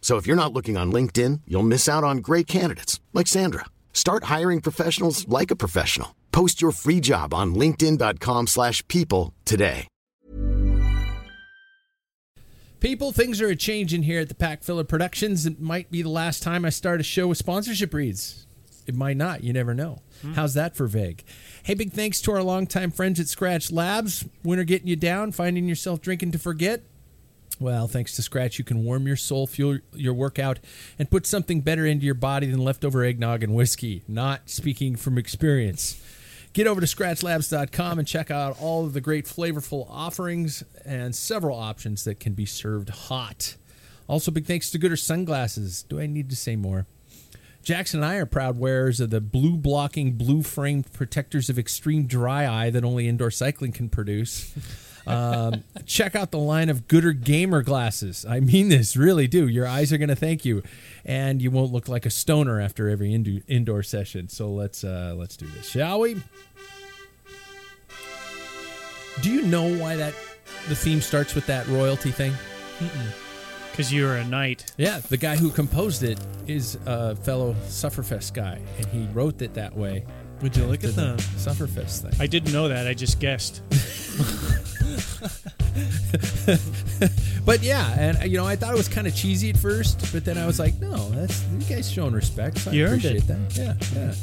So if you're not looking on LinkedIn, you'll miss out on great candidates like Sandra. Start hiring professionals like a professional. Post your free job on linkedin.com/people slash people today. People, things are a changing here at the Pack Filler Productions. It might be the last time I start a show with sponsorship reads. It might not. You never know. Hmm. How's that for vague? Hey, big thanks to our longtime friends at Scratch Labs. Winter getting you down, finding yourself drinking to forget. Well, thanks to Scratch, you can warm your soul, fuel your workout, and put something better into your body than leftover eggnog and whiskey. Not speaking from experience. Get over to scratchlabs.com and check out all of the great flavorful offerings and several options that can be served hot. Also, big thanks to Goodr Sunglasses. Do I need to say more? Jackson and I are proud wearers of the blue blocking, blue framed protectors of extreme dry eye that only indoor cycling can produce. Um, check out the line of Goodr Gamer glasses. I mean this, really do. Your eyes are going to thank you, and you won't look like a stoner after every indo- indoor session. So let's uh, let's do this, shall we? Do you know why that the theme starts with that royalty thing? Because you were a knight. Yeah, the guy who composed it is a fellow Sufferfest guy, and he wrote it that way. Would you look at the? Sufferfest thing? I didn't know that. I just guessed. but yeah, and you know, I thought it was kind of cheesy at first, but then I was like, no, that's you guys showing respect. So I You appreciate it. that. Yeah, yeah.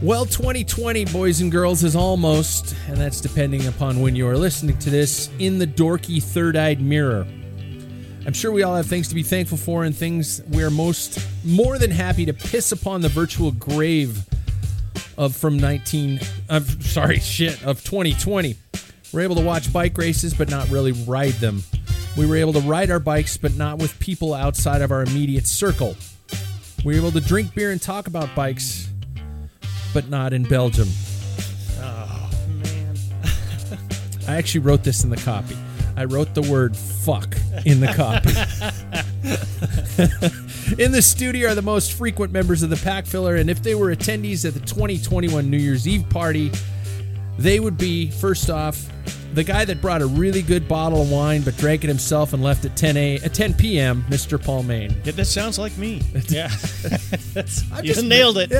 Well, 2020, boys and girls, is almost, and that's depending upon when you are listening to this, in the dorky third eyed mirror. I'm sure we all have things to be thankful for and things we're most more than happy to piss upon the virtual grave of from 19 of sorry shit of 2020 we're able to watch bike races but not really ride them. We were able to ride our bikes but not with people outside of our immediate circle. We were able to drink beer and talk about bikes but not in belgium. Oh man. i actually wrote this in the copy. I wrote the word fuck in the copy. In the studio are the most frequent members of the pack filler and if they were attendees at the 2021 new year's eve party they would be first off the guy that brought a really good bottle of wine but drank it himself and left at 10 a at 10 p.m mr paul main Yeah, that sounds like me. Yeah. I'm you just- nailed it.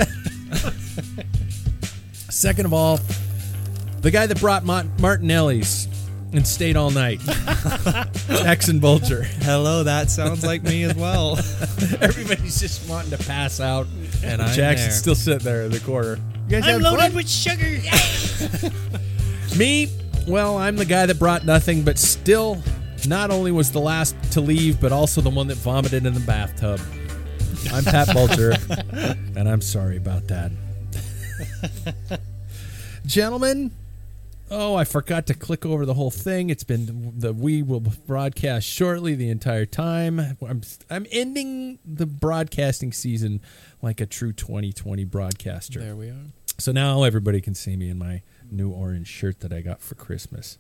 second of all the guy that brought Mont- martinelli's and stayed all night Jackson Bulger. Hello, that sounds like me as well. Everybody's just wanting to pass out, And I'm Jackson's there. still sitting there in the corner. You guys I'm loaded fun? with sugar. Me, well, I'm the guy that brought nothing, but still, not only was the last to leave, but also the one that vomited in the bathtub. I'm Pat Bulger, and I'm sorry about that. Gentlemen, oh, I forgot to click over the whole thing. It's been the we will broadcast shortly the entire time. I'm I'm ending the broadcasting season like a true 2020 broadcaster. there we are. So now everybody can see me in my new orange shirt that I got for Christmas.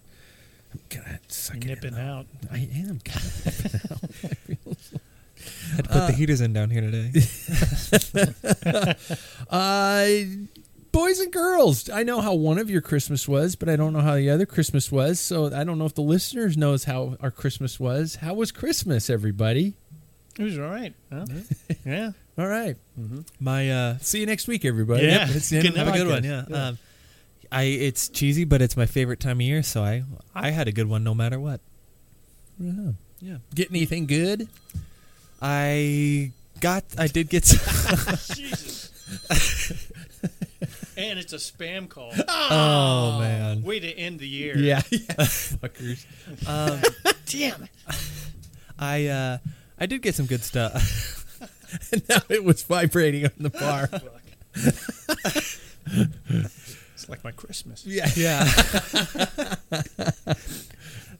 I'm gonna suck it in, Nipping though. out. I am kind of nipping out. I had to put the heaters in down here today. Uh, boys and girls, I know how one of your Christmas was, but I don't know how the other Christmas was. So I don't know if the listeners knows how our Christmas was. How was Christmas, everybody? It was all right. Huh? yeah. All right. My uh, See you next week, everybody. Yeah. That's the end have a good one. podcast. Yeah. Um, I it's cheesy, but it's my favorite time of year, so I I had a good one no matter what. Yeah. Yeah. Get anything good? I got I did get some, Jesus. and it's a spam call. oh man Way to end the year. Yeah. yeah. Fuckers. um, Damn it. I uh I did get some good stuff. And now it was vibrating on the bar. It's like my Christmas. yeah. yeah.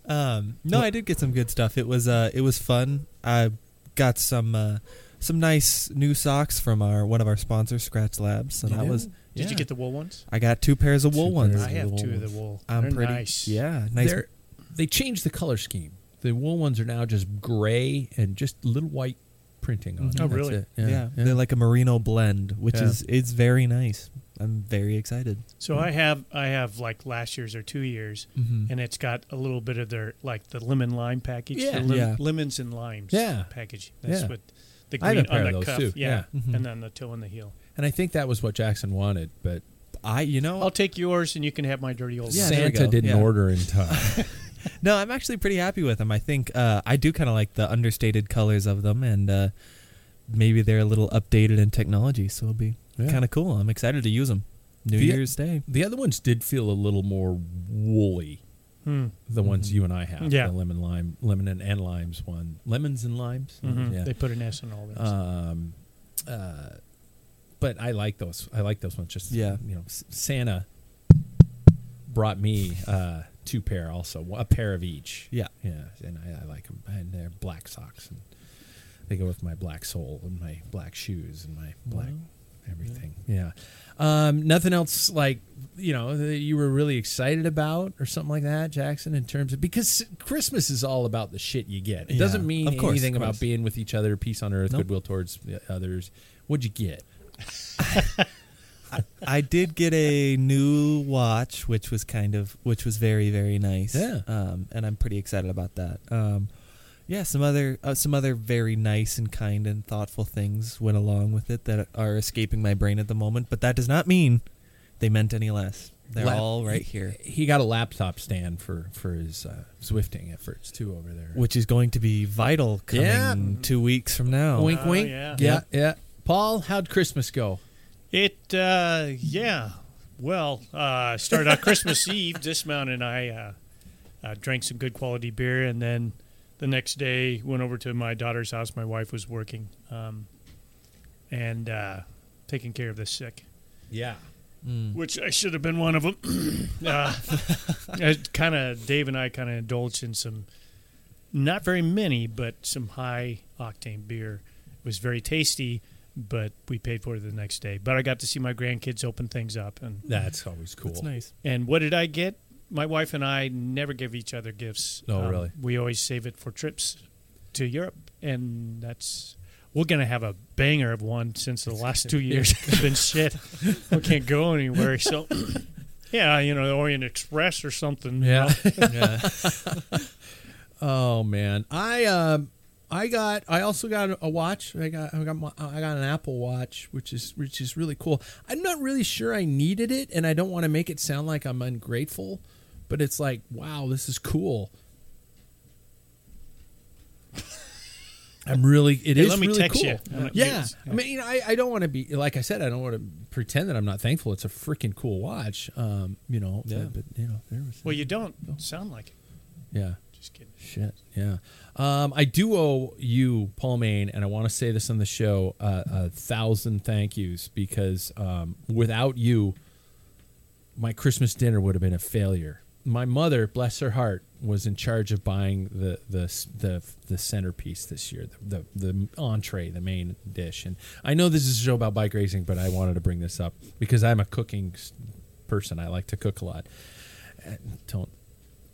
um no, I did get some good stuff. It was uh it was fun. I got some uh some nice new socks from our one of our sponsors, Scratch Labs. So that Yeah. was Did Yeah. you get the wool ones? I got two pairs of wool Two ones. I have wool two of the ones. wool. I'm They're pretty nice. Yeah, nice. They're, they changed the color scheme. The wool ones are now just gray and just little white printing on Mhm. it. Oh, That's really? it. Yeah, they're like a merino blend, which Yeah. is it's very nice. I'm very excited. So I have I have like last year's or two years, Mhm. and it's got a little bit of their like the lemon lime package. Yeah. the lim- Yeah. lemons and limes. Yeah. package. That's Yeah. what the I have green a pair on of the those cuff. too. Yeah, Yeah. Mhm. and then the toe and the heel. And I think that was what Jackson wanted, but I, you know, I'll take yours, and you can have my dirty old. Yeah, one. there we Santa didn't Yeah. order in time. no, I'm actually pretty happy with them. I think uh, I do kind of like the understated colors of them, and uh, maybe they're a little updated in technology, so it'll be Yeah. kind of cool. I'm excited to use them. New The- Year's Day. the other ones did feel a little more woolly. Hmm. The ones you and I have, Yeah. the lemon lime, lemon and, and limes one, lemons and limes. Mhm. Yeah. They put an S on all this. Um, uh, but I like those. I like those ones. Just Yeah. you know, Santa brought me uh, two pair, also a pair of each. Yeah. yeah, and I, I like them. And they're black socks, and they go with my black sole and my black shoes and my black everything. Yeah. Um, nothing else like you know that you were really excited about or something like that, Jackson. In terms of because Christmas is all about the shit you get. It Yeah, doesn't mean course, anything about being with each other, peace on earth, Nope. goodwill towards others. What'd you get? I did get a new watch, which was kind of which was very very nice. Yeah. um, and I'm pretty excited about that. Um, yeah, some other uh, some other very nice and kind and thoughtful things went along with it that are escaping my brain at the moment. But that does not mean they meant any less. They're Lap- all right here, He got a laptop stand for for his uh, Zwifting efforts too over there. which is going to be vital coming Yeah. two weeks from now. wink, Oh, wink. yeah. yeah, yeah. Paul, how'd Christmas go? It, uh, yeah. Well, uh, started out Christmas Eve. Dismount and I uh, uh, drank some good quality beer, and then the next day went over to my daughter's house. My wife was working, um, and uh, taking care of the sick, Yeah. Mm. which I should have been one of them. uh, kind of Dave and I kind of indulged in some, not very many, but some high octane beer. It was very tasty. But we paid for it the next day. But I got to see my grandkids open things up, and That's always cool. That's nice. and what did I get? My wife and I never give each other gifts. Um, Oh, really? We always save it for trips to Europe, and that's we're gonna have a banger of one since the last two years have been shit. We can't go anywhere, so yeah, you know, the Orient Express or something. you Yeah. know. yeah. Oh man, I um, I got. I also got a watch. I got. I got. My, I got an Apple Watch, which is which is really cool. I'm not really sure I needed it, and I don't want to make it sound like I'm ungrateful, but it's like, wow, this is cool. I'm really. It Hey, is let me really text cool. you. I'm not- Yeah, I mean, you know, I, I don't want to be like I said. I don't want to pretend that I'm not thankful. It's a freaking cool watch. Um, you know. Yeah. But, but, you know, there was. Well, you don't sound like it. yeah. Just kidding. Shit. Yeah. Um, I do owe you, Paul Maine, and I want to say this on the show, uh, a thousand thank yous because um, without you, my Christmas dinner would have been a failure. My mother, bless her heart, was in charge of buying the the the, the centerpiece this year, the, the the entree, the main dish. And I know this is a show about bike racing, but I wanted to bring this up because I'm a cooking person. I like to cook a lot. Don't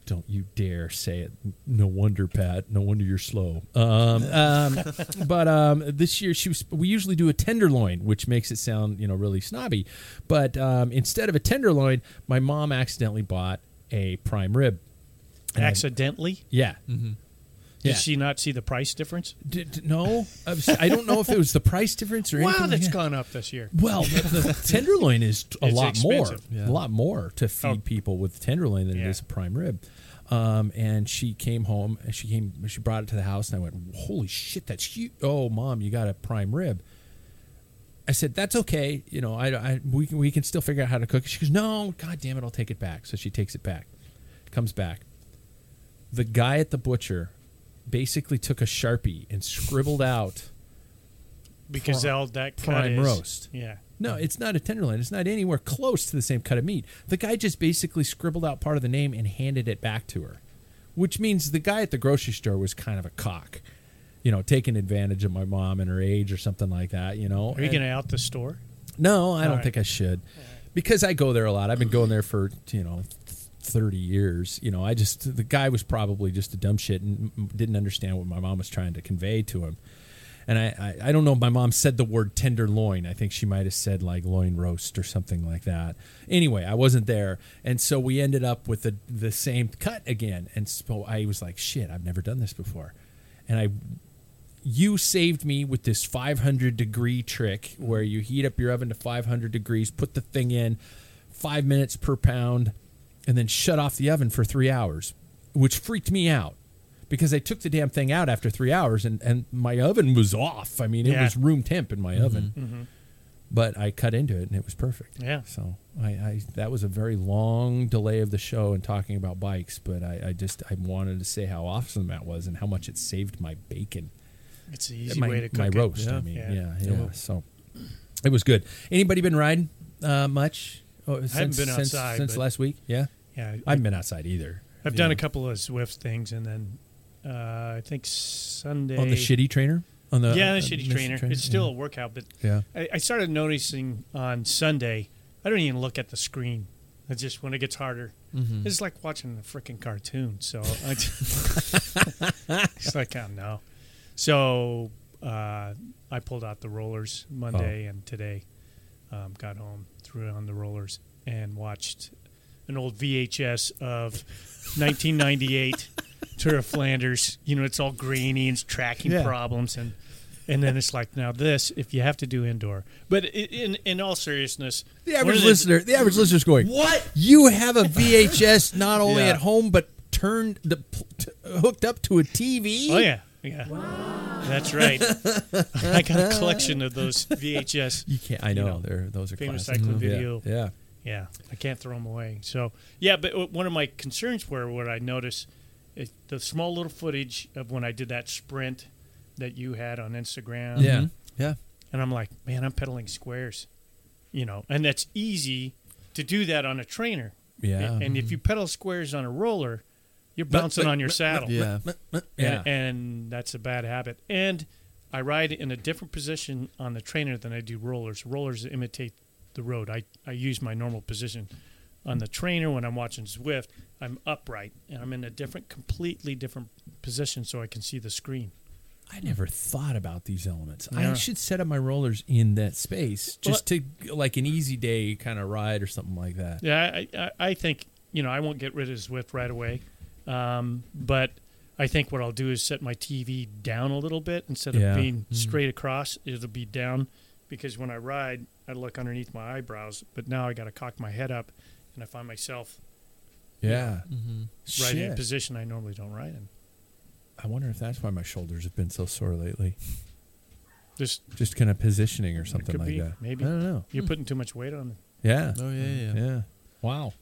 Don't you dare say it. No wonder, Pat. No wonder you're slow. Um, um, but um, this year she was. We usually do a tenderloin, which makes it sound you know really snobby. But um, instead of a tenderloin, my mom accidentally bought a prime rib. And I- Accidentally? yeah. Did Yeah. she not see the price difference? Did, no, I, don't know if it was the price difference or Wow, anything. that's like that. gone up this year. Well, the, the tenderloin is a It's lot more. Yeah. a lot more to feed Oh. people with tenderloin than it Yeah. is a prime rib. Um, and she came home and she came, she brought it to the house, and I went, "Holy shit, that's huge! Oh, mom, you got a prime rib." I said, "That's okay, you know, I, I we can we can still figure out how to cook it." She goes, "No, god damn it, I'll take it back." So she takes it back, comes back. The guy at the butcher basically took a sharpie and scribbled out Because Prime- all that cut prime is- roast. Yeah. No, it's not a tenderloin. It's not anywhere close to the same cut of meat. The guy just basically scribbled out part of the name and handed it back to her, which means the guy at the grocery store was kind of a cock, you know, taking advantage of my mom and her age or something like that. You know, Are you going to out the store? no, I don't All right. think I should, because I go there a lot. I've been going there for you know. 30 years you know i just the guy was probably just a dumb shit and didn't understand what my mom was trying to convey to him and I, I, I don't know my mom said the word tenderloin. I think she might have said like loin roast or something like that. Anyway, I wasn't there. And so we ended up with the, the same cut again. And so I was like, shit, I've never done this before. And I, you saved me with this 500 degree trick where you heat up your oven to 500 degrees, put the thing in five minutes per pound, and then shut off the oven for three hours, which freaked me out because I took the damn thing out after three hours and, and my oven was off. I mean, it Yeah. was room temp in my oven, but I cut into it and it was perfect. Yeah. So I, I that was a very long delay of the show and talking about bikes, but I, I just I wanted to say how awesome that was and how much it saved my bacon, It's an easy my, way to cook my it. roast. Yeah. I mean, Yeah. yeah, yeah. So it was good. Anybody been riding uh, much? Oh, since, been since, outside, since last week. Yeah, Yeah. I haven't been outside either. I've done know. a couple of Zwift things, and then uh, I think Sunday on the shitty trainer. On the yeah, uh, the shitty Mr. trainer. It's still a workout, but Yeah. I, I started noticing on Sunday. I don't even look at the screen. It's just when it gets harder. Mm-hmm. It's like watching a freaking cartoon. So I, it's like, I oh no. So uh, I pulled out the rollers Oh. Monday and today. Um, got home, threw it on the rollers, and watched an old VHS of 1998 Tour of Flanders. You know, it's all grainy and it's tracking Yeah. problems, and and then it's like now this if you have to do indoor. But in in all seriousness, The average the- listener, the average listener's going, "What? You have a VHS not only Yeah. at home but turned the t- hooked up to a TV?" Oh yeah, yeah. That's right. I got a collection of those VHS. You can't. I know, know, they're those are famous classics. cycling mm-hmm. Yeah, video. Yeah. Yeah, I can't throw them away. So yeah, but uh, one of my concerns were what I noticed is the small little footage of when I did that sprint that you had on Instagram. Yeah. Mhm. Yeah. and I'm like, man, I'm pedaling squares, you know, and that's easy to do that on a trainer. Yeah. And, and if you pedal squares on a roller, you're bouncing on your saddle. Yeah. yeah. and, and that's a bad habit. And I ride in a different position on the trainer than I do rollers. Rollers imitate the road. I, I use my normal position. On the trainer, when I'm watching Zwift, I'm upright and I'm in a different, completely different position so I can see the screen. I never thought about these elements. I should set up my rollers in that space just to like an easy day kind of ride or something like that. Yeah, I, I, I think, you know, I won't get rid of Zwift right away. Um, but I think what I'll do is set my TV down a little bit instead of Yeah. being straight across. It'll be down because when I ride, I look underneath my eyebrows. But now I got to cock my head up, and I find myself Yeah. Mm-hmm. riding in a position I normally don't ride in. I wonder if that's why my shoulders have been so sore lately. Just Just kind of positioning or something like be, that. maybe. I don't know. you're putting too much weight on it. Yeah. Oh yeah, yeah. Yeah. Wow.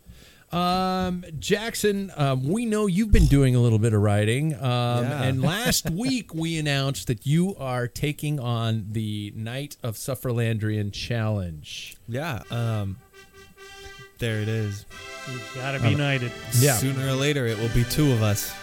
Um, Jackson, um, we know you've been doing a little bit of writing. Um, Yeah. And last week we announced that you are taking on the Knight of Sufferlandrian Challenge. Yeah. Um, there it is. You got to be united. Yeah. Sooner or later, it will be two of us.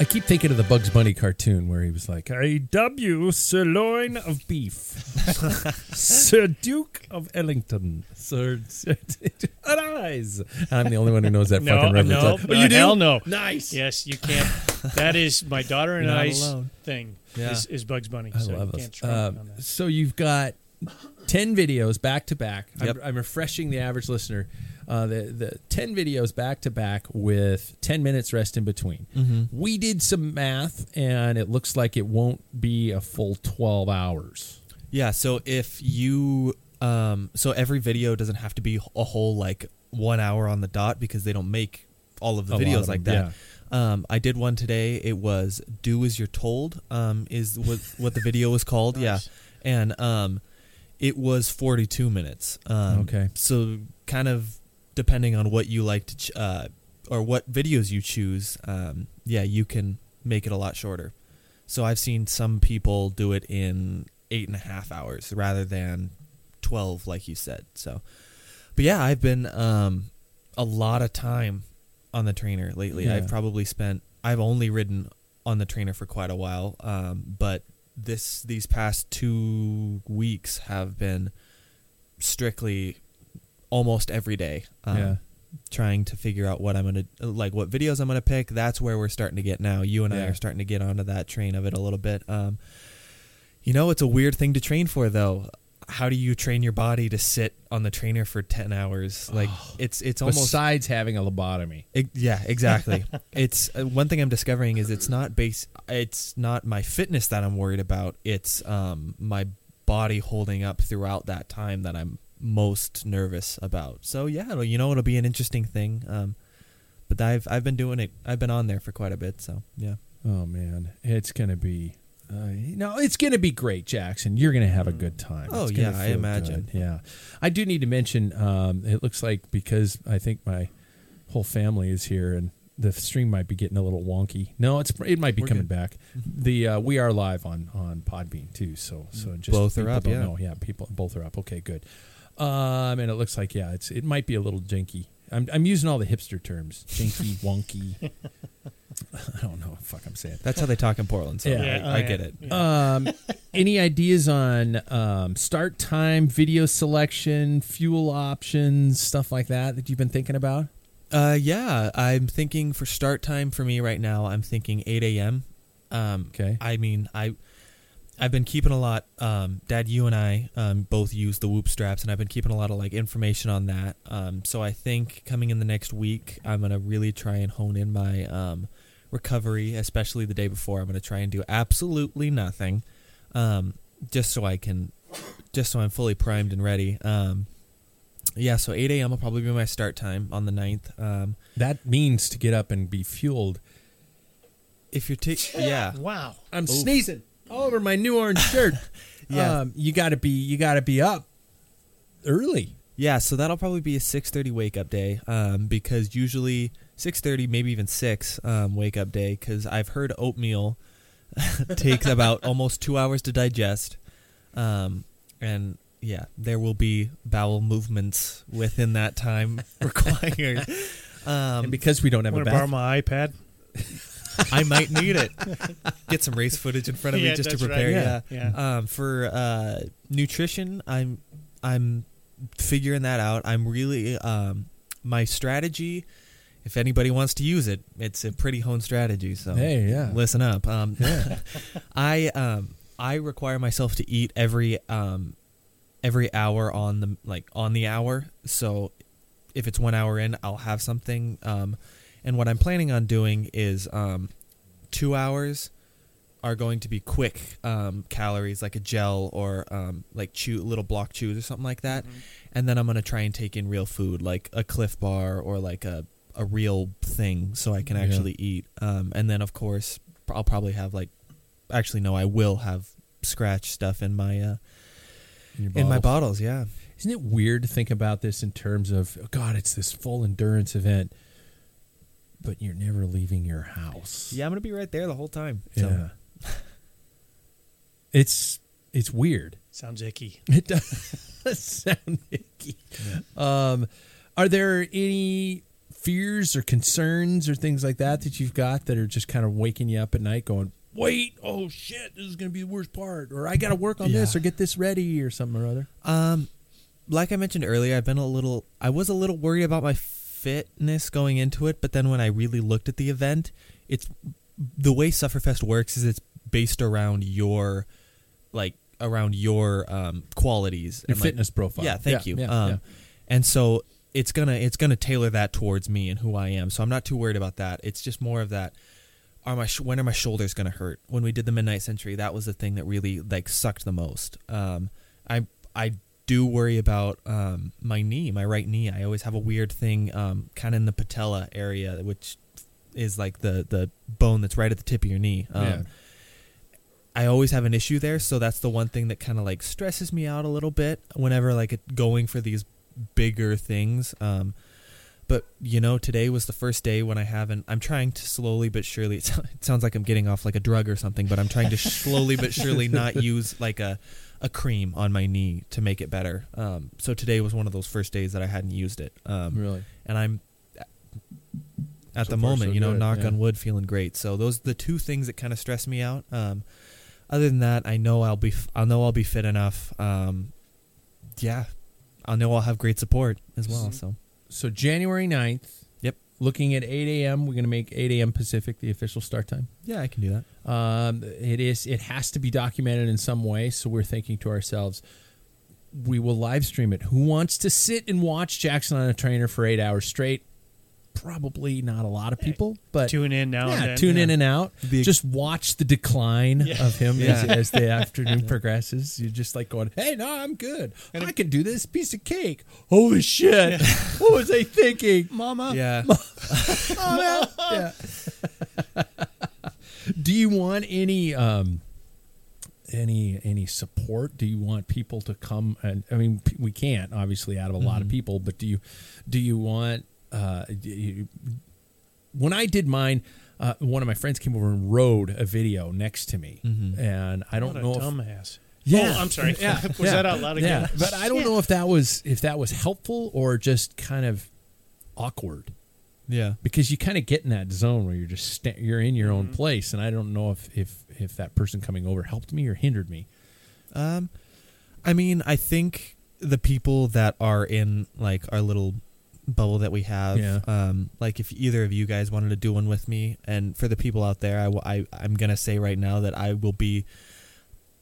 I keep thinking of the Bugs Bunny cartoon where he was like, I dub you sirloin of beef, Sir Duke of Ellington, Sir, Sir arise. I'm the only one who knows that No, fucking reference. no, oh, you do? hell no. Nice. Yes, you can't. That is my daughter and You're not I's alone. thing. Yeah. Is, is Bugs Bunny. I so love you this. can't try Um, on that. so you've got ten videos back to back. I'm- Yep. I'm refreshing the average listener. Uh, the the ten videos back to back with ten minutes rest in between. Mm-hmm. We did some math, and it looks like it won't be a full twelve hours. Yeah, so if you um so every video doesn't have to be a whole like 1 hour on the dot because they don't make all of the A videos of like them, that. Um I did one today. It was do as you're told um is what what the video was called. Yeah. And um it was 42 minutes. Um Okay. So kind of depending on what you like to ch- uh or what videos you choose, um yeah, you can make it a lot shorter. So I've seen some people do it in eight and a half hours rather than twelve, like you said. So, but yeah, I've been um, a lot of time on the trainer lately. Yeah. I've probably spent. I've only ridden on the trainer for quite a while, um, but this these past two weeks have been strictly almost every day. Um, Yeah. Trying to figure out what I'm gonna like, what videos I'm gonna pick. That's where we're starting to get now. You and I are starting to get onto that train of it a little bit. Um, you know, it's a weird thing to train for, though. How do you train your body to sit on the trainer for ten hours? Like it's it's almost Besides having a lobotomy. Ex- yeah, exactly. it's uh, one thing I'm discovering is it's not base. It's not my fitness that I'm worried about. It's um my body holding up throughout that time that I'm most nervous about. So yeah, you know, it'll be an interesting thing. Um, but I've I've been doing it. I've been on there for quite a bit. So yeah. Oh man, it's gonna be. Uh, no, it's going to be great, Jackson. You're going to have a good time. Oh, yeah, I imagine. good. Yeah, I do need to mention. Um, it looks like because I think my whole family is here, and the stream might be getting a little wonky. No, it's it might be We're coming good. back. The uh, we are live on on Podbean too. So so just Both are up, yeah. know. yeah, people both are up. Okay, good. Um, and it looks like yeah, it's it might be a little janky. I'm I'm using all the hipster terms: janky, wonky. I don't know fuck I'm saying. That's how they talk in Portland. So Yeah. I, Yeah, I oh, get yeah. it. Yeah. Um, any ideas on um, start time, video selection, fuel options, stuff like that that you've been thinking about? Uh, yeah, I'm thinking for start time for me right now. I'm thinking 8 a.m. Um, Okay. I mean, I I've been keeping a lot. Um, Dad, you and I um, both use the Whoop straps, and I've been keeping a lot of like information on that. Um, so I think coming in the next week, I'm gonna really try and hone in my um, recovery, especially the day before. I'm gonna try and do absolutely nothing, um, just so I can, just so I'm fully primed and ready. Um, yeah, so 8 a.m. will probably be my start time on the 9th. Um, That means to get up and be fueled. if you're taking, yeah, Wow. I'm sneezing all over my new orange shirt. Yeah. um, you got to be you got to be up early. Yeah, so that'll probably be a six thirty wake up day, um, because usually six thirty, maybe even six um, wake up day, because I've heard oatmeal takes about almost two hours to digest, um, and yeah, there will be bowel movements within that time required. and Um, because we don't have a Want to borrow my iPad? I might need it. Get some race footage in front of me Yeah, just to that's right. prepare. Yeah, Yeah. Um, for uh, nutrition, I'm I'm figuring that out. I'm really um, my strategy. If anybody wants to use it, it's a pretty honed strategy. So Hey, yeah. listen up. Um, Yeah. I um I require myself to eat every um every hour on the like on the hour. So if it's one hour in, I'll have something. Um, and what I'm planning on doing is um, two hours are going to be quick um, calories, like a gel or um, like chew little block chews or something like that. And then I'm gonna try and take in real food, like a Clif Bar or like a a real thing, so I can Yeah. actually eat. Um, and then of course I'll probably have like, actually no, I will have scratch stuff in my uh, your in my bottles. Yeah. Isn't it weird to think about this in terms of oh, God? It's this full endurance event, but you're never leaving your house. Yeah, I'm gonna be right there the whole time. So. Yeah. it's it's weird. Sounds icky. It does sound icky. Um, are there any fears or concerns or things like that that you've got that are just kind of waking you up at night, going, "Wait, oh shit, this is going to be the worst part," or "I got to work on this or get this ready" or something or other. Um, like I mentioned earlier, I've been a little. I was a little worried about my fitness going into it, but then when I really looked at the event, it's the way Sufferfest works is it's based around your, like around your um qualities, Your and, like- fitness profile. Yeah, thank Yeah, you. yeah, um, yeah. and so it's gonna it's gonna tailor that towards me and who I am. So I'm not too worried about that. It's just more of that. Are my sh- when are my shoulders gonna hurt? When we did the Midnight Century, that was the thing that really like sucked the most. Um, I I do worry about um my knee, my right knee. I always have a weird thing, um, kind of in the patella area, which is like the the bone that's right at the tip of your knee. Um, Yeah. I always have an issue there, so that's the one thing that kind of like stresses me out a little bit whenever like going for these bigger things. Um, but you know, today was the first day when I haven't. I'm trying to slowly but surely. It sounds like I'm getting off like a drug or something, but I'm trying to slowly but surely not use like a a cream on my knee to make it better. Um, so today was one of those first days that I hadn't used it. Um, Really? and I'm at So the moment, so you know, good, knock yeah. on wood, feeling great. So those are the two things that kind of stress me out. Um, other than that, I know I'll be, f- I know I'll be fit enough. Um, yeah, I know I'll have great support as well. So So January 9th. Looking at 8 a.m. We're going to make 8 a.m. Pacific the official start time. yeah, I can do that. Um, it is. It has to be documented in some way. So we're thinking to ourselves, we will live stream it. Who wants to sit and watch Jackson on a trainer for eight hours straight? Probably not a lot of people, but Tune in now yeah, and then. tune in and out. Be a- just watch the decline of him as, Yeah. as the afternoon progresses. You're just like going, "Hey, no, I'm good. And I can do this piece of cake. Holy shit! what was I thinking, Mama? Yeah, Mama. yeah. do you want any um any any support? Do you want people to come and I mean we can't obviously out of a lot of people, but do you do you want uh when I did mine uh, one of my friends came over and rode a video next to me, and I don't What a know if dumbass. yeah, Oh, I'm sorry. Yeah, Was yeah, that out loud again? Yeah, but I don't know if that was if that was helpful or just kind of awkward yeah. because you kind of get in that zone where you're just sta- you're in your Mm-hmm. own place, and I don't know if if if that person coming over helped me or hindered me. Um, I mean, I think the people that are in like our little bubble that we have, Yeah. um, like if either of you guys wanted to do one with me, and for the people out there, I, w- I I'm gonna say right now that I will be.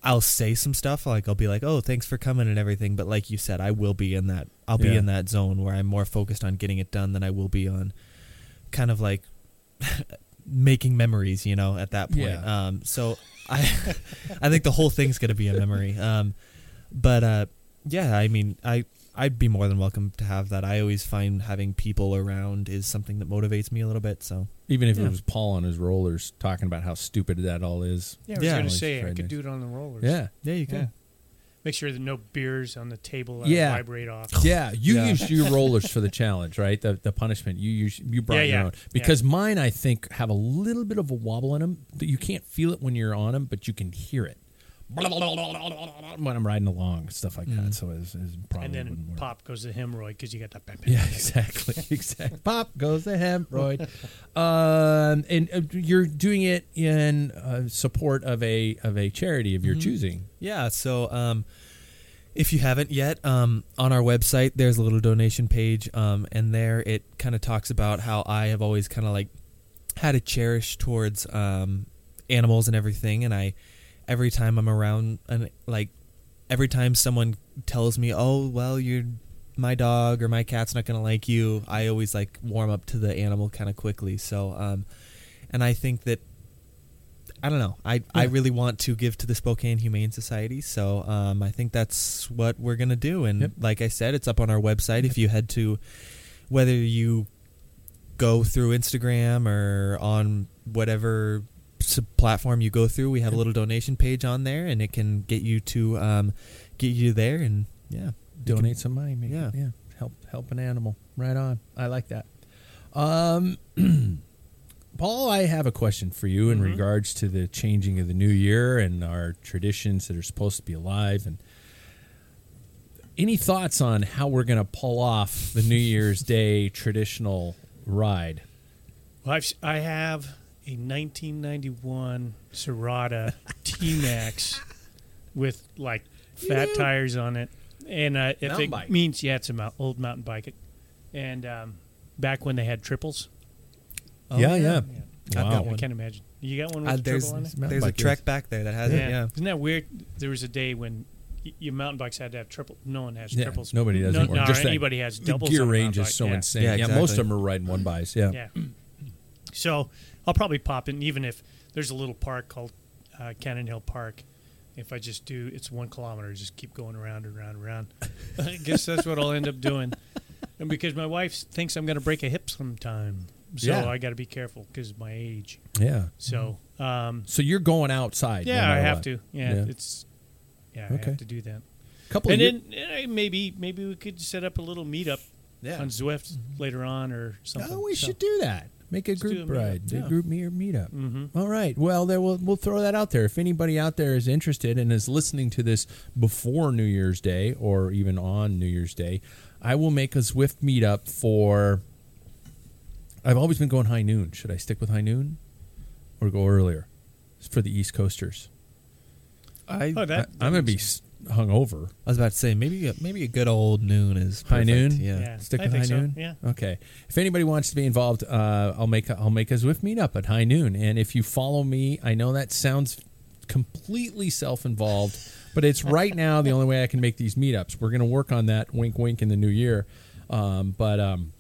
I'll say some stuff like I'll be like, "Oh, thanks for coming" and everything, but like you said, I will be in that. I'll be in that zone where I'm more focused on getting it done than I will be on, kind of like making memories. You know, at that point. Yeah. Um, so I, I think the whole thing's gonna be a memory. Um, but uh, yeah, I mean, I I'd be more than welcome to have that. I always find having people around is something that motivates me a little bit. So Even if Yeah. it was Paul on his rollers talking about how stupid that all is. Yeah, I was Yeah. going to say I could nights. do it on the rollers. Yeah, yeah, you can. Yeah. Make sure that no beers on the table uh, Yeah. vibrate off. yeah. You Yeah. use your rollers for the challenge, right? The the punishment you use you brought Yeah, your yeah. own because mine I think have a little bit of a wobble in them that you can't feel it when you're on them, but you can hear it. When I'm riding along, stuff like that. So it's, it's probably And wouldn't then work. pop goes the hemorrhoid because you got that. bam, bam, Yeah, exactly, exactly. Pop goes the hemorrhoid. um, and uh, you're doing it in uh, support of a of a charity of your choosing. Yeah, so um, if you haven't yet, um, on our website there's a little donation page, um, and there it kind of talks about how I have always kind of like had a cherish towards um, animals and everything, and I every time I'm around and like every time someone tells me, "Oh, well, you're my dog or my cat's not gonna like you," I always like warm up to the animal kind of quickly. So, um, and I think that I don't know. I, I really want to give to the Spokane Humane Society, so um, I think that's what we're gonna do. And Yep. like I said, it's up on our website. If you head to whether you go through Instagram or on whatever platform you go through, we have a little donation page on there, and it can get you to um, get you there. And yeah, you Donate some money, make Yeah. yeah, help help an animal. Right on. I like that. Um, Paul, I have a question for you in regards to the changing of the new year and our traditions that are supposed to be alive. And any thoughts on how we're going to pull off the New Year's Day traditional ride? Well, I've, I have a 1991 Serotta T Max with like fat tires on it, and uh, if Mountain it bike. means yeah, it's a mount, old mountain bike. And um, back when they had triples, yeah, yeah. I've Wow. got I can't imagine. You got one with Uh, a there's triple on it? Mountain there's a Trek is- back there that has it. Yeah. Isn't that weird? There was a day when y- your mountain bikes had to have triple. No one has Yeah, triples. nobody does no, anymore. No, Just that anybody has The gear on range is so yeah. insane. Yeah, Yeah, most of them are riding one bys. Yeah. Yeah. So I'll probably pop in, even if there's a little park called uh, Cannon Hill Park. If I just do, it's one kilometer, just keep going around and around and around. I guess that's what I'll end up doing. And because my wife thinks I'm going to break a hip sometime. So Yeah. I got to be careful because of my age. Yeah. So, um, So you're going outside. no yeah, I have what. to. Yeah, Yeah. it's, yeah, I have to do that. Couple and then uh, maybe maybe we could set up a little meetup Yeah. on Zwift later on or something. Oh, we So- should do that. Make a Let's do group a meetup, ride, a yeah. group me- meetup. Mhm. All right. Well, there we'll we'll throw that out there. If anybody out there is interested and is listening to this before New Year's Day or even on New Year's Day, I will make a Zwift meetup for. I've always been going high noon. Should I stick with high noon, or go earlier? It's for the East Coasters. I, Oh, I, that, I'm gonna be s- hungover. I was about to say maybe a, maybe a good old noon is high noon. Yeah. Yeah. Stick I with high so. noon. yeah. Okay. If anybody wants to be involved, uh, I'll make a, I'll make a Zwift meetup at high noon. And if you follow me, I know that sounds completely self-involved, but it's right now the only way I can make these meetups. We're going to work on that. Wink, wink in the new year. Um, but um,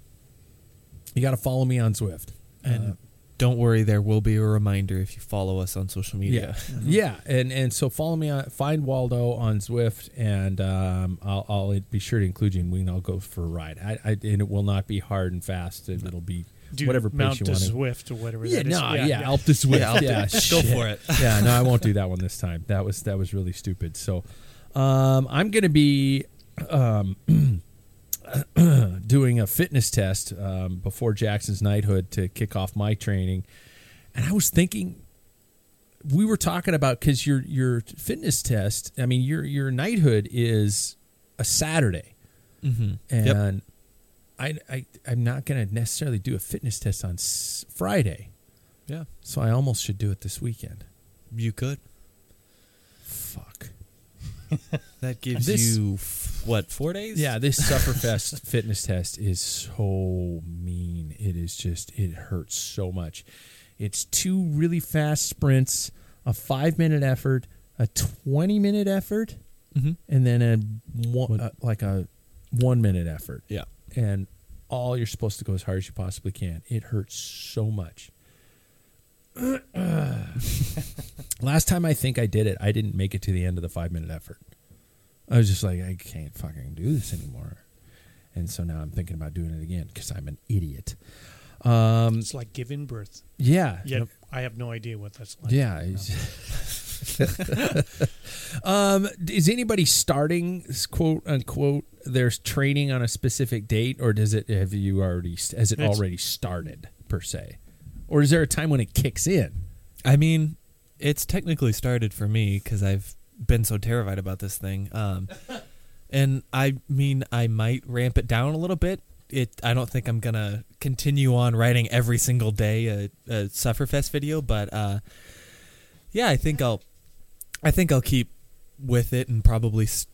you got to follow me on Zwift. And don't worry, there will be a reminder if you follow us on social media. Yeah, yeah, and and so follow me on find Waldo on Zwift, and um, I'll I'll be sure to include you, and we can all go for a ride. I, I and it will not be hard and fast. and It'll be do whatever pace Mount you to want. Zwift or whatever. Yeah, that is. no, yeah, Alpe du Zwift. Yeah, Yeah, Alpe du- shit. go for it. yeah, no, I won't do that one this time. That was that was really stupid. So, um, I'm going to be um, doing a fitness test um, before Jackson's knighthood to kick off my training, and I was thinking. We were talking about because your your fitness test. I mean, your your knighthood is a Saturday, Mm-hmm. and I, I I'm not going to necessarily do a fitness test on s- Friday. Yeah. So I almost should do it this weekend. You could. Fuck. That gives This- you f- what four days? Yeah, this Sufferfest fitness test is so mean. It is just it hurts so much. It's two really fast sprints, a five minute effort, a twenty minute effort, Mhm. and then a one, uh, like a one minute effort. Yeah. and all you're supposed to go as hard as you possibly can. It hurts so much. Last time I think I did it, I didn't make it to the end of the five minute effort. I was just like, I can't fucking do this anymore. And so now I'm thinking about doing it again because I'm an idiot. Um, It's like giving birth. yeah. Yet I have no idea what that's like. Yeah. um, is anybody starting quote unquote their training on a specific date, or does it have you already has it It's- already started per se, or is there a time when it kicks in? I mean, it's technically started for me because I've been so terrified about this thing. Um, and I mean, I might ramp it down a little bit. It. I don't think I'm gonna continue on writing every single day a, a Sufferfest video, but uh, yeah, I think I'll. I think I'll keep with it and probably s-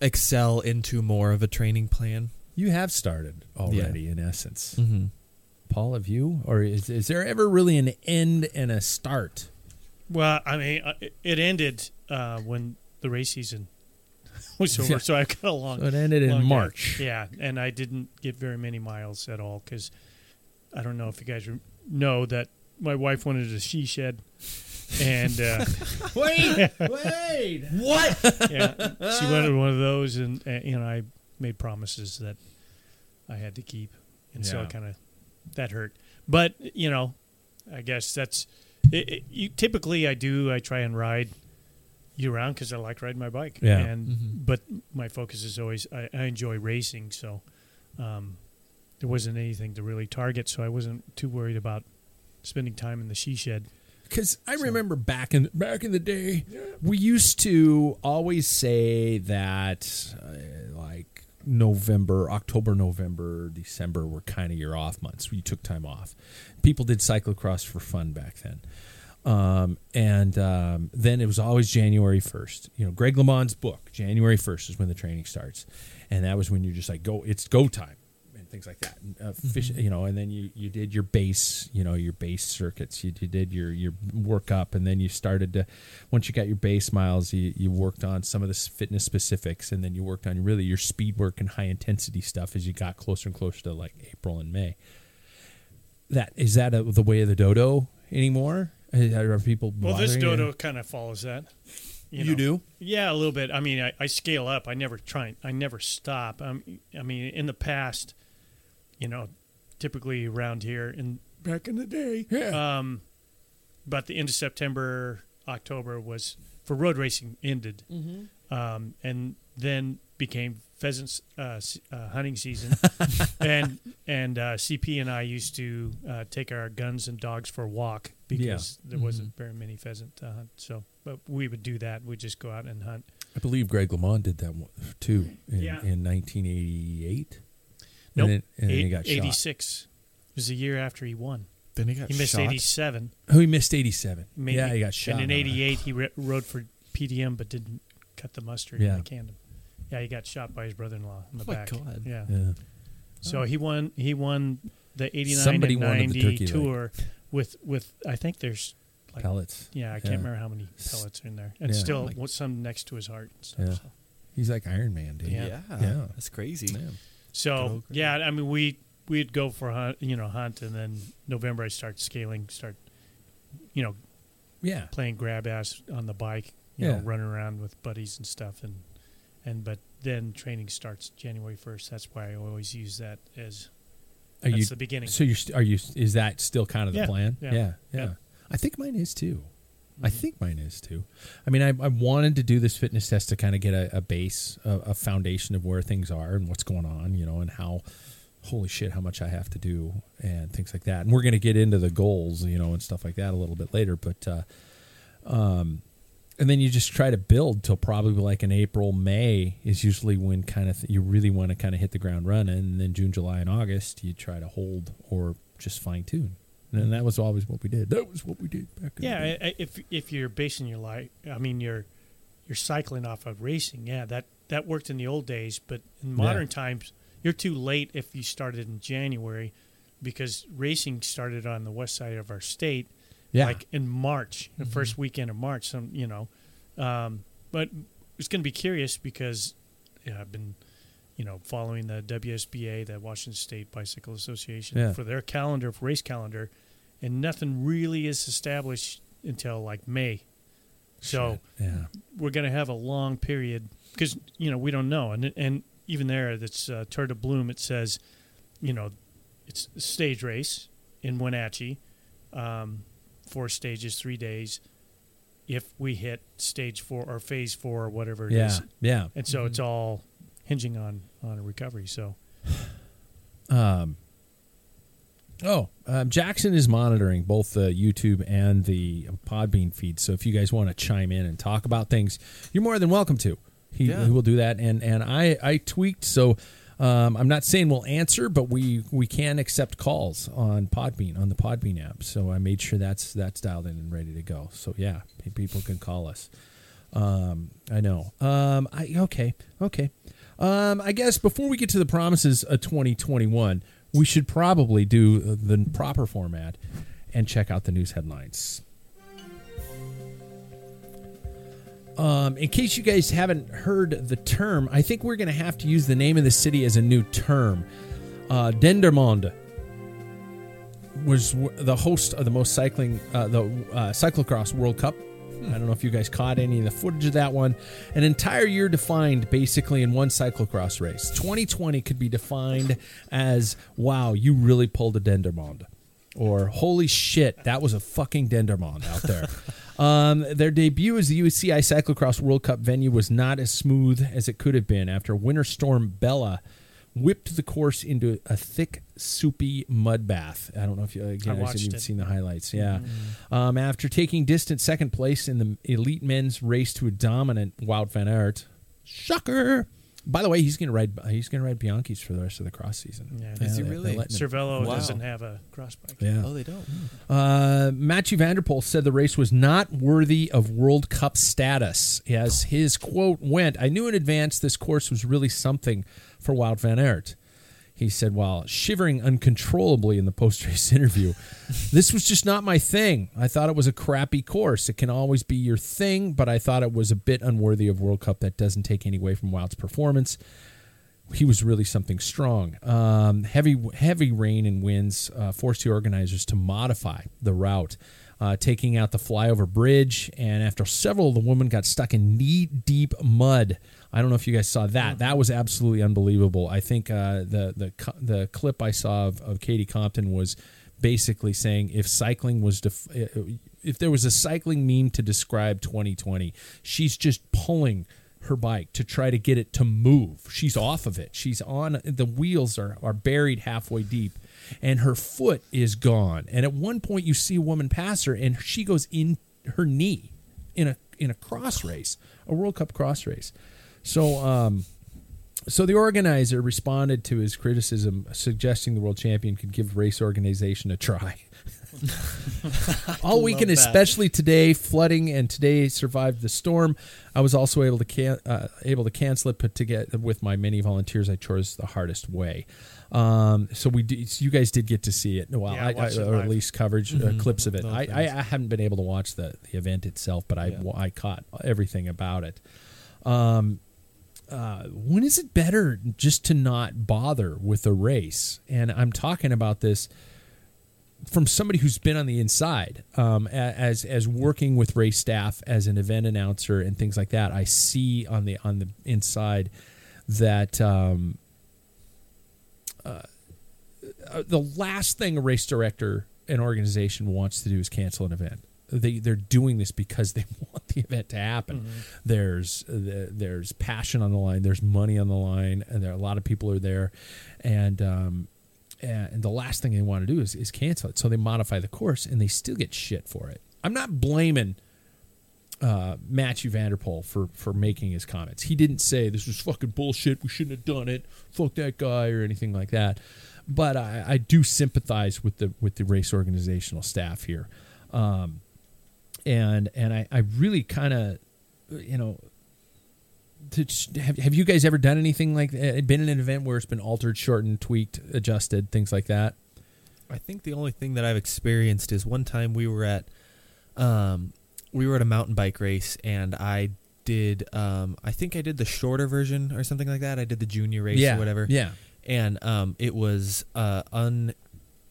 excel into more of a training plan. You have started already, in essence. Mm-hmm. Paul, have you, or is is there ever really an end and a start? Well, I mean, uh, it- it ended uh, when the race season was over, Yeah. so I got a long. So it ended in long gap. March. Yeah, and I didn't get very many miles at all because I don't know if you guys know that my wife wanted a she shed, and uh, Wait, wait. What? yeah, she wanted one of those, and uh, you know, I made promises that I had to keep, and so I kind of that hurt. But you know, I guess that's it, it, you. Typically, I do. I try and ride year round because I like riding my bike. Yeah. and Mhm. but my focus is always I, I enjoy racing, so um, there wasn't anything to really target, so I wasn't too worried about spending time in the she shed. Because I remember back in back in the day, we used to always say that, uh, November, October, November, December were kind of your off months. You took time off. People did cyclocross for fun back then. Um, and um, then it was always January 1st. You know, Greg LeMond's book, January 1st is when the training starts. And that was when you're just like, go, it's go time things like that. And, uh, fish, you know, and then you, you did your base, you know, your base circuits. You, you did your, your work up, and then you started to, once you got your base miles, you, you worked on some of the fitness specifics, and then you worked on really your speed work and high intensity stuff as you got closer and closer to like April and May. That is that a, the way of the dodo anymore? Are people Well, this dodo kind of follows that. You know. do? Yeah, a little bit. I mean, I, I scale up. I never try. And I never stop. Um, I mean, in the past, you know, typically around here in back in the day. Yeah. Um, but the end of September, October was for road racing ended, Mm-hmm. um, and then became pheasant uh, uh, hunting season. and and uh, CP and I used to uh, take our guns and dogs for a walk because there wasn't Mm-hmm. very many pheasant to hunt. So, but we would do that. We'd just go out and hunt. I believe Greg LeMond did that one, too in, Yeah. in 1988. Nope, And then, and then he Eight- got shot. 86 It was the year after he won. Then he got shot. He missed shot. 87. Oh, he missed 87. Maybe. Yeah, he got shot. And in 88, he re- rode for PDM but didn't cut the mustard Yeah. in the Camden. Yeah, he got shot by his brother-in-law in the Oh my back. God. Yeah. Yeah. So he won. He won the 89 Somebody and wanted the 90 turkey leg. tour with with I think there's like Pellets. yeah I can't remember how many pellets are in there and Yeah. still Like- what's some next to his heart. And stuff, Yeah. so. He's like Iron Man, dude. Yeah. Yeah. Yeah. That's crazy. Man. So oh, Good yeah, I mean we we'd go for hunt, you know hunt, and then November I start scaling, start you know Yeah. playing grab ass on the bike, you Yeah. know running around with buddies and stuff, and and but then training starts January first. That's why I always use that as Are that's you the beginning. So you're st- are you is that still kind of the Yeah, plan? yeah, yeah. Yeah. I think mine is too. I think mine is too. I mean, I, I wanted to do this fitness test to kind of get a, a base, a, a foundation of where things are and what's going on, you know, and how, holy shit, how much I have to do and things like that. And we're going to get into the goals, you know, and stuff like that a little bit later. But, uh, um, and then you just try to build till probably like in April, May is usually when kind of th- you really want to kind of hit the ground running. And then June, July, and August, you try to hold or just fine tune. And that was always what we did. That was what we did back Yeah, day. I- I- if if you're basing your life, I mean you're you're cycling off of racing. Yeah, that that worked in the old days, but in modern times, you're too late if you started in January, because racing started on the west side of our state, Yeah. Mm-hmm. like in March, the first weekend of March. Some you know, um, but it's going to be curious because yeah, I've been. You know, following the WSBA, the Washington State Bicycle Association, Yeah. for their calendar, race calendar, and nothing really is established until like May. So yeah. we're going to have a long period because you know we don't know, and and even there, that's uh, Tour de Bloom. It says, you know, it's a stage race in Wenatchee, um, four stages, three days. If we hit stage four or phase four or whatever it is, Yeah. Yeah. and so it's all hinging on on a recovery. So Um, oh, um, Jackson is monitoring both the YouTube and the Podbean feed. So if you guys want to chime in and talk about things, you're more than welcome to. He, Yeah. he will do that. And and I I tweaked so. Um, I'm not saying we'll answer, but we, we can accept calls on Podbean on the Podbean app. So I made sure that's that's dialed in and ready to go. So yeah, people can call us. Um, I know. Um, I okay, okay. Um, I guess before we get to the promises of 2021, we should probably do the proper format and check out the news headlines. Um, in case you guys haven't heard the term, I think we're going to have to use the name of the city as a new term. Uh, Dendermonde was the host of the most cycling, uh, the uh, cyclocross World Cup. I don't know if you guys caught any of the footage of that one. An entire year defined basically in one cyclocross race. 2020 could be defined as wow, you really pulled a Dendermonde. Or holy shit, that was a fucking Dendermonde out there. um, their debut as the UCI Cyclocross World Cup venue was not as smooth as it could have been after Winter Storm Bella whipped the course into a thick, soupy mud bath. I don't know if you again, I I, watched said you've it. seen the highlights. Yeah. Um, after taking distant second place in the elite men's race to a dominant Wout van Aert, shocker. By the way, he's going to ride. He's going to ride Bianchi's for the rest of the cross season. Yeah. Is he really? they're. Cervelo Wow. doesn't have a cross bike. Yeah. Oh, they don't. Uh, Mathieu van der Poel said the race was not worthy of World Cup status. As his quote went, I knew in advance this course was really something for Wout van Aert. He said while shivering uncontrollably in the post race interview, This was just not my thing. I thought it was a crappy course. It can always be your thing, but I thought it was a bit unworthy of World Cup. That doesn't take any away from Wild's performance he was really something strong. Um, heavy heavy rain and winds uh, forced the organizers to modify the route, uh, taking out the flyover bridge. And after several the women got stuck in knee deep mud. I don't know if you guys saw that. That was absolutely unbelievable. I think uh, the the the clip I saw of, of Katie Compton was basically saying if cycling was def- if there was a cycling meme to describe 2020, she's just pulling her bike to try to get it to move. She's off of it. She's on the wheels are, are buried halfway deep and her foot is gone. And at one point you see a woman pass her and she goes in her knee in a in a cross race, a World Cup cross race. So um so the organizer responded to his criticism, suggesting the world champion could give race organization a try. All weekend, that. especially today, flooding and today survived the storm. I was also able to can, uh, able to cancel it, but to get with my many volunteers, I chose the hardest way. Um, so we, did, so you guys did get to see it. Well, Yeah, I I, I, it or at least coverage uh, clips of it. I, I. I haven't been able to watch the, the event itself, but I, Yeah. I caught everything about it. Um, uh, when is it better just to not bother with a race? And I'm talking about this from somebody who's been on the inside, um, as as working with race staff as an event announcer and things like that. I see on the on the inside that um, uh, uh, the last thing a race director and organization wants to do is cancel an event. They they're doing this because they want the event to happen. There's uh, there's passion on the line. There's money on the line, and there a lot of people are there, and um, and the last thing they want to do is, is cancel it. So they modify the course, and they still get shit for it. I'm not blaming uh, Mathieu van der Poel for for making his comments. He didn't say this was fucking bullshit. We shouldn't have done it. Fuck that guy or anything like that. But I, I do sympathize with the with the race organizational staff here, um, and and I, I really kind of you know. To, have, have you guys ever done anything like that? Been in an event where it's been altered, shortened, tweaked, adjusted, things like that? I think the only thing that I've experienced is one time we were at um we were at a mountain bike race and I did um I think I did the shorter version or something like that. I did the junior race or whatever. Yeah. And um it was uh un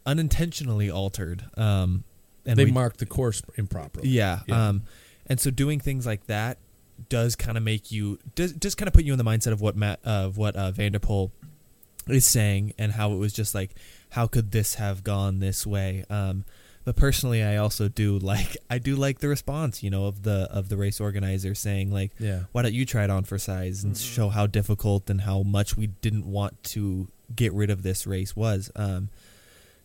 unintentionally altered. Um and they we, marked the course improperly. yeah, Yeah. Um and so doing things like that does kind of make you does just kind of put you in the mindset of what Matt of what uh van der Poel is saying and how it was just like how could this have gone this way um but personally i also do like i do like the response you know of the of the race organizer saying like Yeah. why don't you try it on for size and show how difficult and how much we didn't want to get rid of this race was um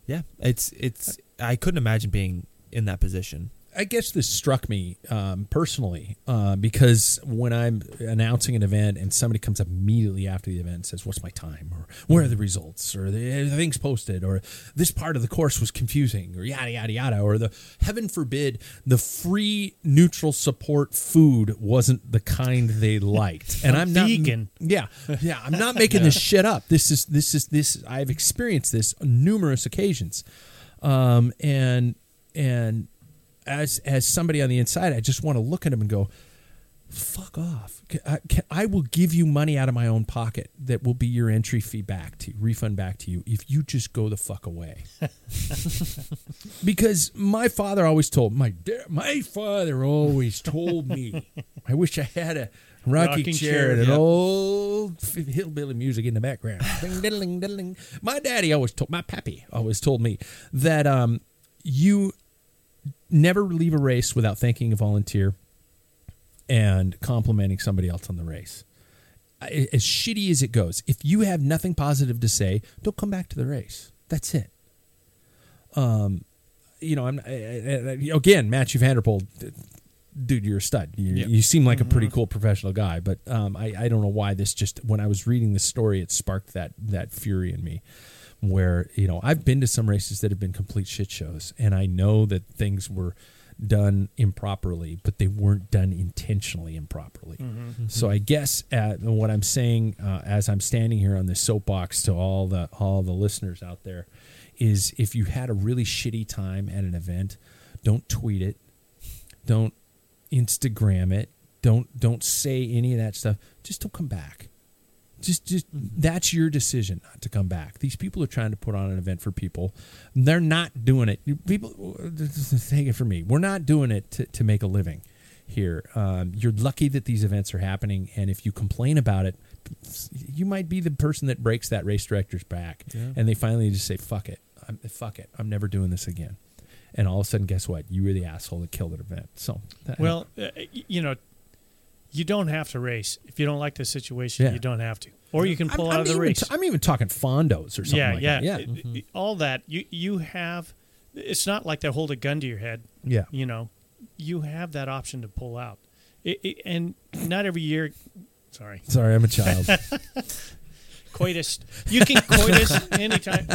yeah it's it's i couldn't imagine being in that position I guess this struck me um, personally uh, because when I'm announcing an event and somebody comes up immediately after the event and says, "What's my time?" or "Where are the results?" or "The the things posted," or "This part of the course was confusing," or yada yada yada, or the heaven forbid the free neutral support food wasn't the kind they liked, and I'm not Vegan. yeah, yeah. I'm not making this shit up. This is this is this. I've experienced this on numerous occasions, um, and and as as somebody on the inside, I just want to look at him and go, "Fuck off! I, can, I will give you money out of my own pocket that will be your entry fee back to you, refund back to you if you just go the fuck away." because my father always told my my father always told me, I wish I had a rocking, Rocking chair, chair, and an yep. old hillbilly music in the background. Ding, diddling, diddling. My daddy always told my pappy always told me that um, you never leave a race without thanking a volunteer and complimenting somebody else on the race. As shitty as it goes, if you have nothing positive to say, don't come back to the race. That's it. Um, you know, I'm I- I- I- again Mathieu van der Poel. dude, you're a stud. You, Yep. you seem like a pretty cool professional guy. But um, I, I don't know why this just when I was reading the story, it sparked that that fury in me. Where you know I've been to some races that have been complete shit shows, and I know that things were done improperly, but they weren't done intentionally improperly. So I guess uh, what I'm saying uh, as I'm standing here on this soapbox to all the all the listeners out there is if you had a really shitty time at an event, don't tweet it, don't Instagram it, don't don't say any of that stuff. Just don't come back. Just just that's your decision not to come back. These people are trying to put on an event for people. They're not doing it. People take it from me. We're not doing it to, to make a living here. Um, you're lucky that these events are happening, and if you complain about it, you might be the person that breaks that race director's back, and they finally just say, "Fuck it, I'm, fuck it, I'm never doing this again." And all of a sudden, guess what? You were the asshole that killed an event. So, that, Well, uh, you know, you don't have to race if you don't like the situation. Yeah. You don't have to, or you can I'm, pull I'm out of the race. t- I'm even talking fondos or something yeah, like yeah, that. Yeah, It- it- all that you you have. It's not like they hold a gun to your head. yeah. You know, you have that option to pull out, it, and not every year. Sorry, Sorry, I'm a child. coitus. You can coitus anytime.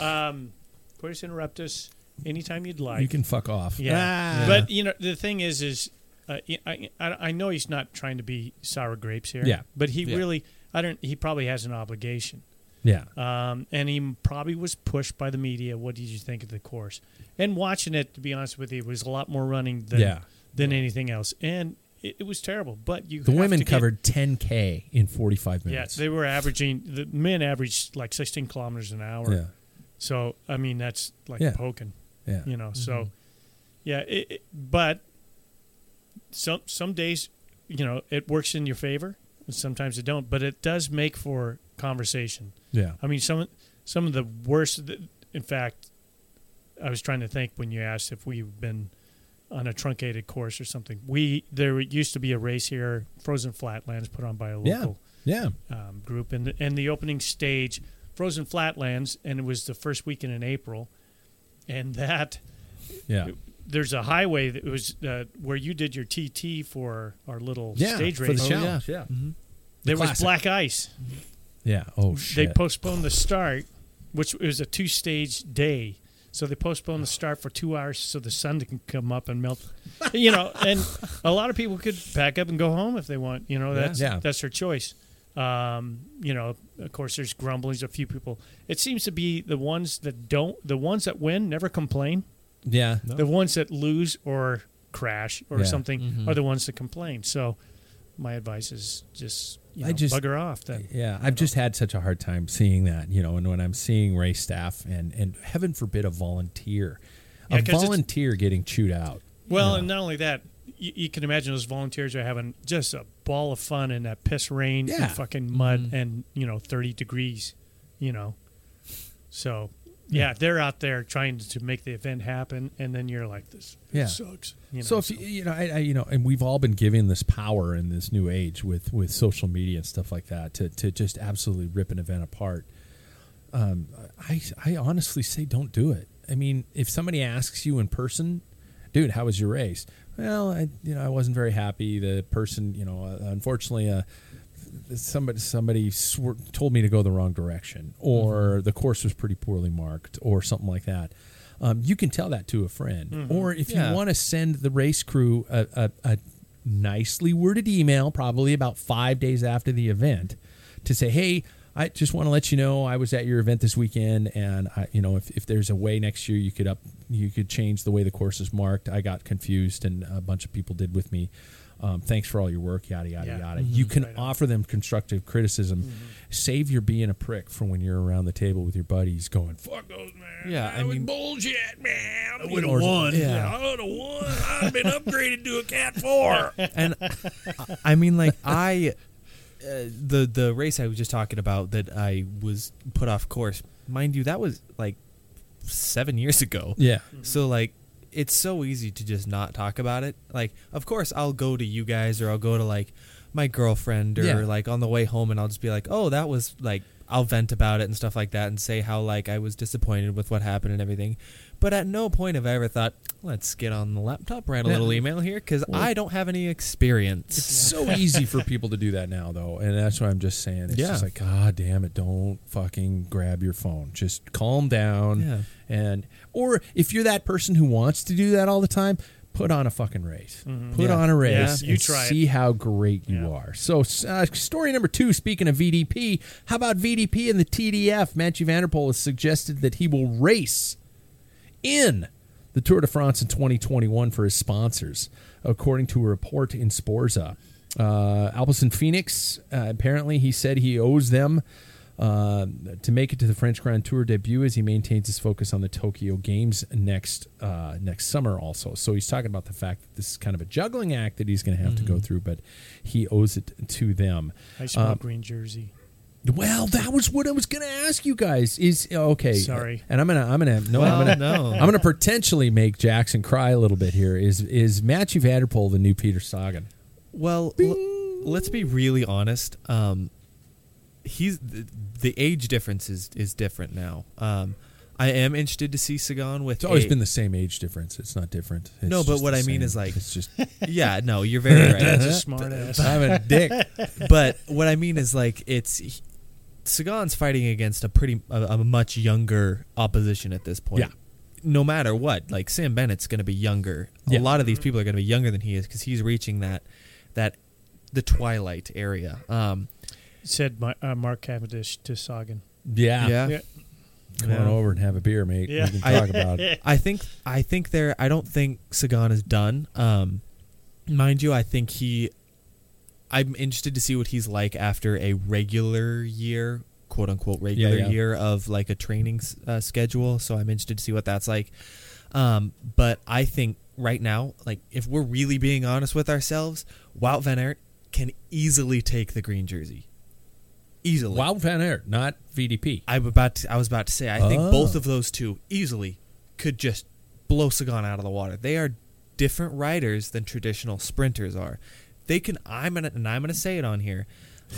Um, coitus interruptus anytime you'd like. you can fuck off. Yeah. Ah. But you know the thing is, is uh, I, I I know he's not trying to be sour grapes here. Yeah. But he Yeah. really, I don't. He probably has an obligation. yeah. Um, and he probably was pushed by the media. What did you think of the course? And watching it, to be honest with you, was a lot more running than Yeah. than anything else. And it, it was terrible. But you The women get- covered 10k in 45 minutes. Yeah, they were averaging. The men averaged like 16 kilometers an hour. yeah. So I mean, that's like Yeah. poking. Yeah. you know so yeah it, it- but some some days you know it works in your favor and sometimes it don't but it does make for conversation Yeah. i mean some some of the worst in fact i was trying to think when you asked if we've been on a truncated course or something we there used to be a race here frozen flatlands put on by a Yeah. local Yeah. um, group and the, and the opening stage frozen flatlands and it was the first weekend in april and that Yeah. There's a highway that was uh, where you did your TT for our little Yeah. stage for race. the challenge. Yeah. there was black ice. Yeah. Oh shit. They postponed the start, which was a two-stage day. So they postponed the start for two hours so the sun can come up and melt. you know, and a lot of people could pack up and go home if they want. You know, that's Yeah. that's their choice. Um, you know, of course, there's grumblings. A few people. It seems to be the ones that don't, the ones that win never complain. Yeah. The ones that lose or crash or Yeah. something mm-hmm. are the ones that complain. So my advice is just you I know, just- bugger off. Then Yeah, I've just had such a hard time seeing that, you know, and when I'm seeing race staff and and heaven forbid a volunteer, Yeah, a 'cause volunteer getting chewed out. well, Yeah. and not only that, you, you can imagine those volunteers are having just a ball of fun in that piss rain Yeah. and fucking mud mm-hmm. and you know thirty degrees, you know. So yeah, they're out there trying to make the event happen, and then you're like, "This Yeah. sucks." You know, so if you, you know, I, I, you know, and we've all been given this power in this new age with with social media and stuff like that to to just absolutely rip an event apart. Um, I I honestly say don't do it. I mean, if somebody asks you in person, dude, how was your race? Well, I you know I wasn't very happy. The person, you know, uh, unfortunately, uh, somebody somebody told me to go the wrong direction, or the course was pretty poorly marked, or something like that. Um, you can tell that to a friend, or if Yeah. you want to send the race crew a, a, a nicely worded email, probably about five days after the event, to say, "Hey, I just want to let you know I was at your event this weekend, and I, you know, if, if there's a way next year you could up, you could change the way the course is marked. I got confused, and a bunch of people did with me. Um, thanks for all your work, yada yada Yeah. yada. You can Right on. offer them constructive criticism. Save your being a prick for when you're around the table with your buddies, going, "Fuck those man, Yeah, that I was mean- bullshit, man. I would've won." Yeah. I would have won. I'd have been upgraded to a cat four. and I- I mean, like I, uh, the the race I was just talking about that I was put off course. Mind you, that was like seven years ago. Yeah, So like, it's so easy to just not talk about it. Like, of course, I'll go to you guys or I'll go to like my girlfriend or Yeah. like on the way home and I'll just be like, oh, that was like I'll vent about it and stuff like that and say how like I was disappointed with what happened and everything. But at no point have I ever thought, let's get on the laptop, write a little email here because I don't have any experience. It's so easy for people to do that now, though, and that's what I'm just saying. It's Yeah. just like, God damn it! Don't fucking grab your phone. Just calm down. Yeah. And or if you're that person who wants to do that all the time, put on a fucking race. Put Yeah. on a race. Yeah, you and try it. see how great you Yeah. are. So, uh, story number two. Speaking of VDP, how about VDP and the TDF? Mathieu van der Poel has suggested that he will race in the Tour de France in 2021 for his sponsors, according to a report in Sporza. Uh, Alpecin Fenix, uh, apparently, he said he owes them uh, to make it to the French Grand Tour debut as he maintains his focus on the Tokyo Games next uh, next summer. Also, so he's talking about the fact that this is kind of a juggling act that he's going to have to go through, but he owes it to them. I smell Um, green jersey. Well, that was what I was going to ask you guys. Is okay. Sorry. and I'm gonna I'm gonna no Well, I'm gonna no. I'm gonna potentially make Jackson cry a little bit here. Is is Mathieu van der Poel the new Peter Sagan? Well, l- let's be really honest. Um, he's the, the age difference is is different now. Um, I am interested to see Sagan with. It's always a- been the same age difference. It's not different. It's No, but what the I mean same. is, like- it's just yeah, no, you're very right. Dad's a smart ass. I'm a dick. but what I mean is like it's he- Sagan's fighting against a pretty a, a much younger opposition at this point. Yeah. No matter what, like Sam Bennett's going to be younger. Yeah. A lot of these people are going to be younger than he is because he's reaching that that the twilight area. Um, Said my, uh, Mark Cavendish to Sagan. Yeah. yeah. Yeah. Come on over and have a beer, mate. Yeah. We can I- talk about it. I think I think there. I don't think Sagan is done. Um, mind you, I think he. I'm interested to see what he's like after a regular year, quote unquote regular yeah. year of like a training uh, schedule. So I'm interested to see what that's like. Um, but I think right now, like if we're really being honest with ourselves, Wout van Aert can easily take the green jersey. Easily. Wout Van Aert, not VDP. I'm about to, I was about to say I think Oh. both of those two easily could just blow Sagan out of the water. They are different riders than traditional sprinters are. They can I'm gonna and I'm gonna say it on here.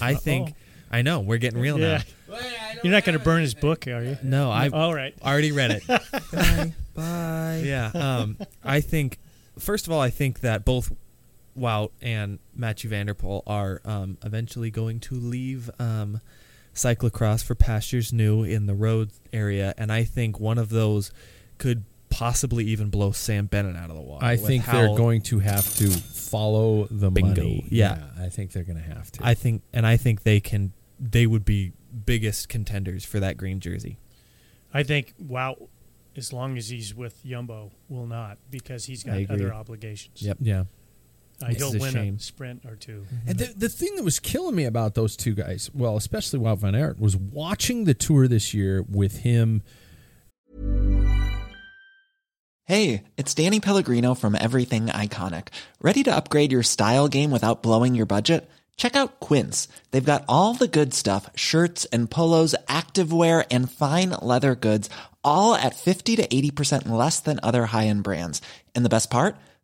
I think I know, we're getting real Yeah. now. You're not going to burn his book, are you? No, I've All right. already read it. Bye. Bye. yeah. Um I think first of all I think that both Wout and Mathieu van der Poel are um, eventually going to leave um, cyclocross for pastures new in the road area, and I think one of those could possibly even blow Sam Bennett out of the water. I think how- they're going to have to follow the Bingo. money. Yeah. I think they're going to have to. I think, and I think they can. They would be biggest contenders for that green jersey. I think Wout, as long as he's with Jumbo, will not because he's got other obligations. Yep. yeah. Uh, This he'll a win shame. a sprint or two. And the, the thing that was killing me about those two guys, well, especially Wout Van Aert, was watching the tour this year with him. Hey, it's Danny Pellegrino from Everything Iconic. Ready to upgrade your style game without blowing your budget? Check out Quince. They've got all the good stuff shirts and polos, activewear, and fine leather goods, all at 50 to 80% less than other high end brands. And the best part?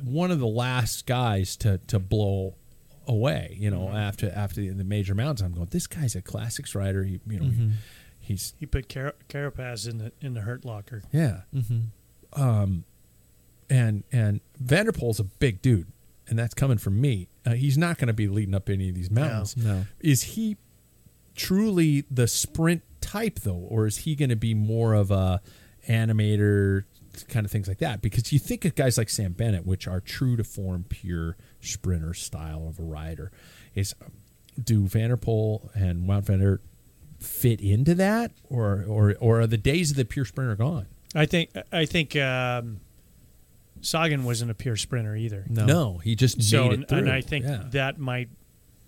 one of the last guys to to blow away. You know, after after the, the major mountains, I'm going. This guy's a classics rider. He, you know, he- he's He put Car- Carapaz in the in the hurt locker. yeah. Um, and and van der Poel's a big dude, and that's coming from me. Uh, he's not going to be leading up any of these mountains. No. Is he truly the sprint type though, or is he going to be more of a animator kind of things like that. Because you think of guys like Sam Bennett, which are true to form, pure sprinter style of a rider. Is do van der Poel and Mount Vander fit into that, or or or are the days of the pure sprinter gone? I think I think um, Sagan wasn't a pure sprinter either. No. he just So made and, it through. and I think Yeah. that might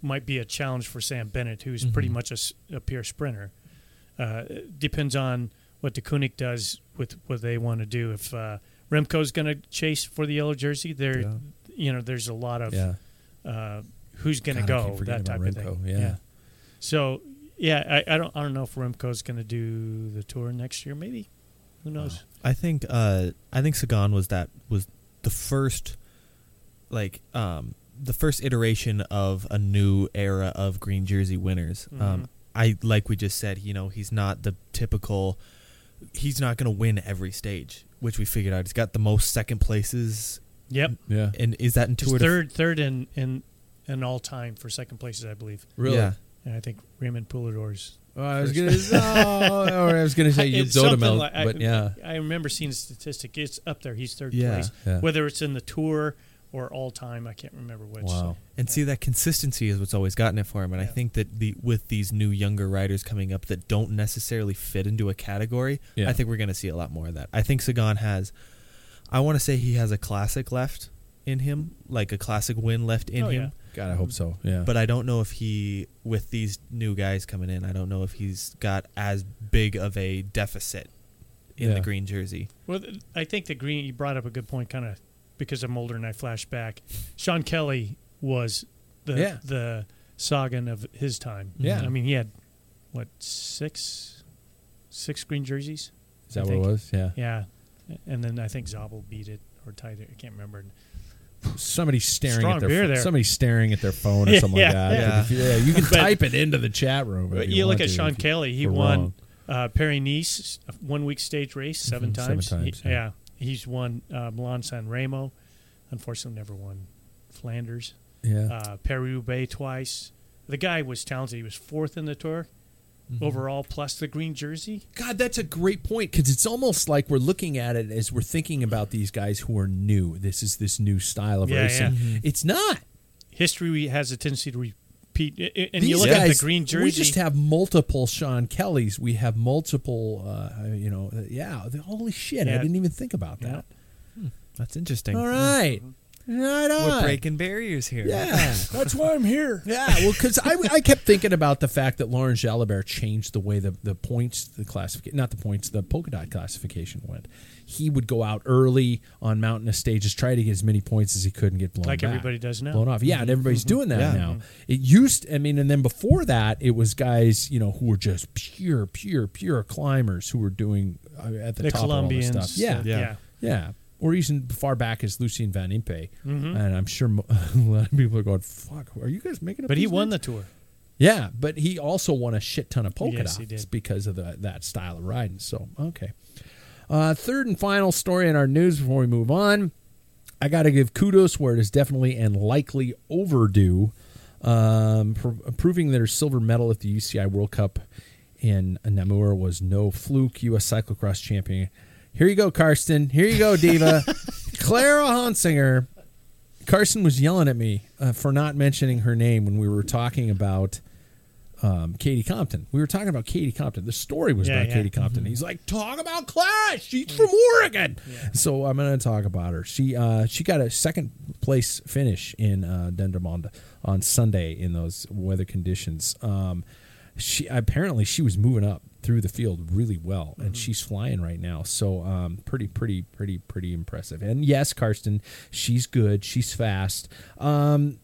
might be a challenge for Sam Bennett, who's pretty Mm-hmm. much a pure sprinter. Uh, depends on what Deceuninck does with what they want to do. If uh, Remco's going to chase for the yellow jersey, there, Yeah. you know, there's a lot of yeah. uh, who's going to go keep that type about of Remco, thing. yeah. So yeah, I, I don't I don't know if Remco's going to do the tour next year. Maybe who knows? I think uh I think Sagan was that was the first like um the first iteration of a new era of green jersey winners. Um I like we just said, you know, he's not the typical he's not going to win every stage, which we figured out. He's got the most second places Yep. Yeah. and is that He's intuitive? third third in in in all time for second places, I believe. Really? Yeah. And I think Raymond Poulidor's. Oh, I was gonna. oh, or I was gonna say you It's something like- I- but yeah. I remember seeing a statistic. It's up there. He's third Yeah, place. yeah. Whether it's in the tour or all time, I can't remember which. Wow. And see that consistency is what's always gotten it for him. And I think that the with these new younger riders coming up that don't necessarily fit into a category, Yeah. I think we're going to see a lot more of that. I think Sagan has, I want to say he has a classic left in him, like a classic win left in Oh, him. yeah. God, I hope so. Yeah. But I don't know if he, with these new guys coming in, I don't know if he's got as big of a deficit in Yeah. the green jersey. Well, I think the green. You brought up a good point, kind of because I'm older and I flash back. Sean Kelly was the Yeah. the Sagan of his time. Yeah. I mean he had what six six green jerseys. Is that what it was? Yeah. Yeah, and then I think Zabel beat it or tied it. I can't remember. Somebody's staring Strong at their beer phone. there. Somebody's staring at their phone or something yeah, like that. yeah. Yeah, you can But- type it into the chat room. But you, you look at Sean Kelly. He won wrong. uh, Paris Nice one week stage race 7 Mhm, seven times. He- times, yeah. He's won uh, Milan San Remo. Unfortunately, never won Flanders. Yeah. Uh, Paris Roubaix twice. The guy was talented. He was fourth in the tour overall, plus the green jersey. God, that's a great point because it's almost like we're looking at it as we're thinking about these guys who are new. This is this new style of Yeah, racing. yeah. It's not. History has a tendency to repeat. I- I- And These you look guys, at the green jersey. We just have multiple Sean Kellys. We have multiple. Uh, you know, uh, yeah. the- Holy shit! I didn't even think about Yeah. that. That's interesting. All right, right on. We're breaking barriers here. Yeah, That's why I'm here. yeah. Well, because I, I kept thinking about the fact that Laurent Jalabert changed the way the, the points, the classification, not the points, the polka dot classification went. He would go out early on mountainous stages, try to get as many points as he could and get blown off. Like back. everybody does now. blown off. Yeah, and everybody's doing that Yeah. now. It used, I mean, and then before that, it was guys, you know, who were just pure, pure, pure climbers who were doing uh, at the, The top of all this stuff. Yeah, yeah. Yeah. yeah. Or even far back as Lucien Van Impe. Mhm. And I'm sure a lot of people are going, fuck, are you guys making up But he won names?" the tour. Yeah, but he also won a shit ton of polka Yes, dots he did. because of the, that style of riding. So, okay. Uh, third and final story in our news before we move on. I got to give kudos where it is definitely and likely overdue, um, pr- proving that her silver medal at the UCI World Cup in Namur was no fluke. U.S. cyclocross champion. Here you go, Karsten. Here you go, Diva. Clara Honsinger. Carson was yelling at me uh, for not mentioning her name when we were talking about um, Katie Compton. We were talking about Katie Compton. The story was Yeah, about yeah. Katie Compton. He's like, talk about Clara. She's from Oregon. So I'm going to talk about her. She uh, she got a second place finish in uh, Dendermonde on Sunday in those weather conditions. Um, she apparently she was moving up through the field really well, Mm-hmm. and she's flying right now. So um, pretty, pretty, pretty, pretty impressive. And yes, Karsten, she's good. She's fast. Um,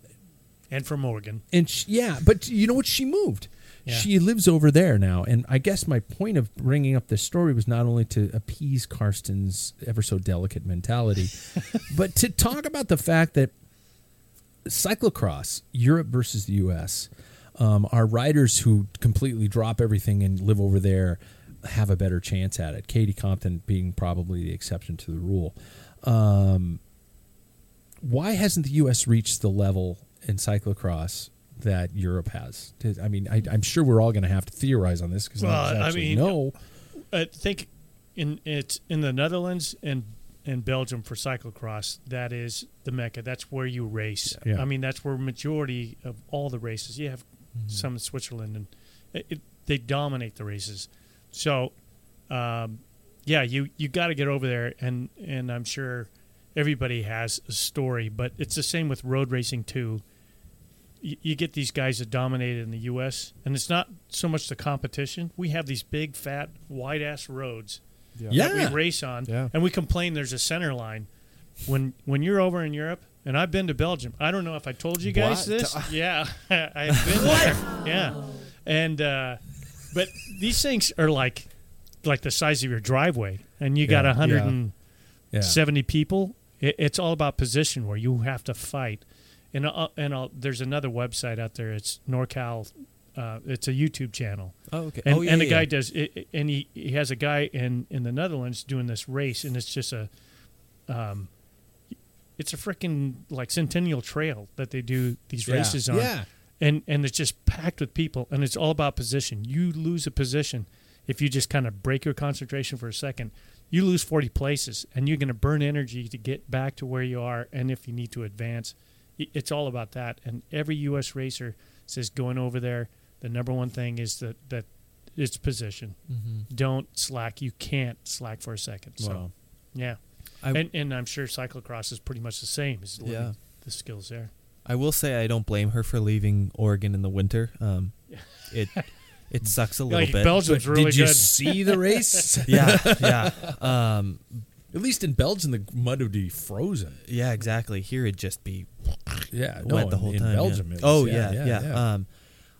And from Oregon. and she, yeah, but you know what? She moved. Yeah. She lives over there now, and I guess my point of bringing up this story was not only to appease Karsten's ever so delicate mentality, but to talk about the fact that cyclocross, Europe versus the U.S., um, our riders who completely drop everything and live over there have a better chance at it. Katie Compton being probably the exception to the rule. Um, why hasn't the U.S. reached the level in cyclocross that Europe has? I mean, I, I'm sure we're all going to have to theorize on this because Well, I mean, know. I think in it's in the Netherlands and and Belgium for cyclocross. That is the mecca. That's where you race. Yeah. I mean, that's where majority of all the races. You have Mm-hmm. some in Switzerland, and it, it, they dominate the races. So, um, yeah, you you got to get over there, and and I'm sure everybody has a story, but it's the same with road racing too. You, you get these guys that dominated in the U.S., and it's not so much the competition. We have these big, fat, wide ass roads that Yeah. we race on, Yeah. and we complain there's a center line. When when you're over in Europe, and I've been to Belgium, I don't know if I told you guys What? this. Yeah, I've been there. Yeah, and uh, but these things are like like the size of your driveway, and you got Yeah, a hundred yeah. and Yeah. seventy people. It, it's all about position where you have to fight. And uh, and uh, there's another website out there. It's NorCal. Uh, it's a YouTube channel. Oh, okay. And, oh, yeah, and the yeah. guy does, it, and he, he has a guy in, in the Netherlands doing this race, and it's just a, um, it's a freaking like Centennial Trail that they do these Yeah. races on, Yeah. and and it's just packed with people, and it's all about position. You lose a position if you just kind of break your concentration for a second. You lose forty places, and you're going to burn energy to get back to where you are, and if you need to advance, it's all about that. And every U.S. racer says going over there, the number one thing is that that it's position. Mm-hmm. Don't slack. You can't slack for a second. So Wow. yeah, I- and and I'm sure cyclocross is pretty much the same. Is Yeah. the skills there. I will say I don't blame her for leaving Oregon in the winter. Um, it it sucks a little Like bit. Belgium's really Did you good. see the race? yeah, yeah, um, At least in Belgium, the mud would be frozen. yeah. Exactly. Here it'd just be Yeah, no, wet the whole in time. Belgium. yeah. was- oh yeah, yeah, yeah, yeah. Um,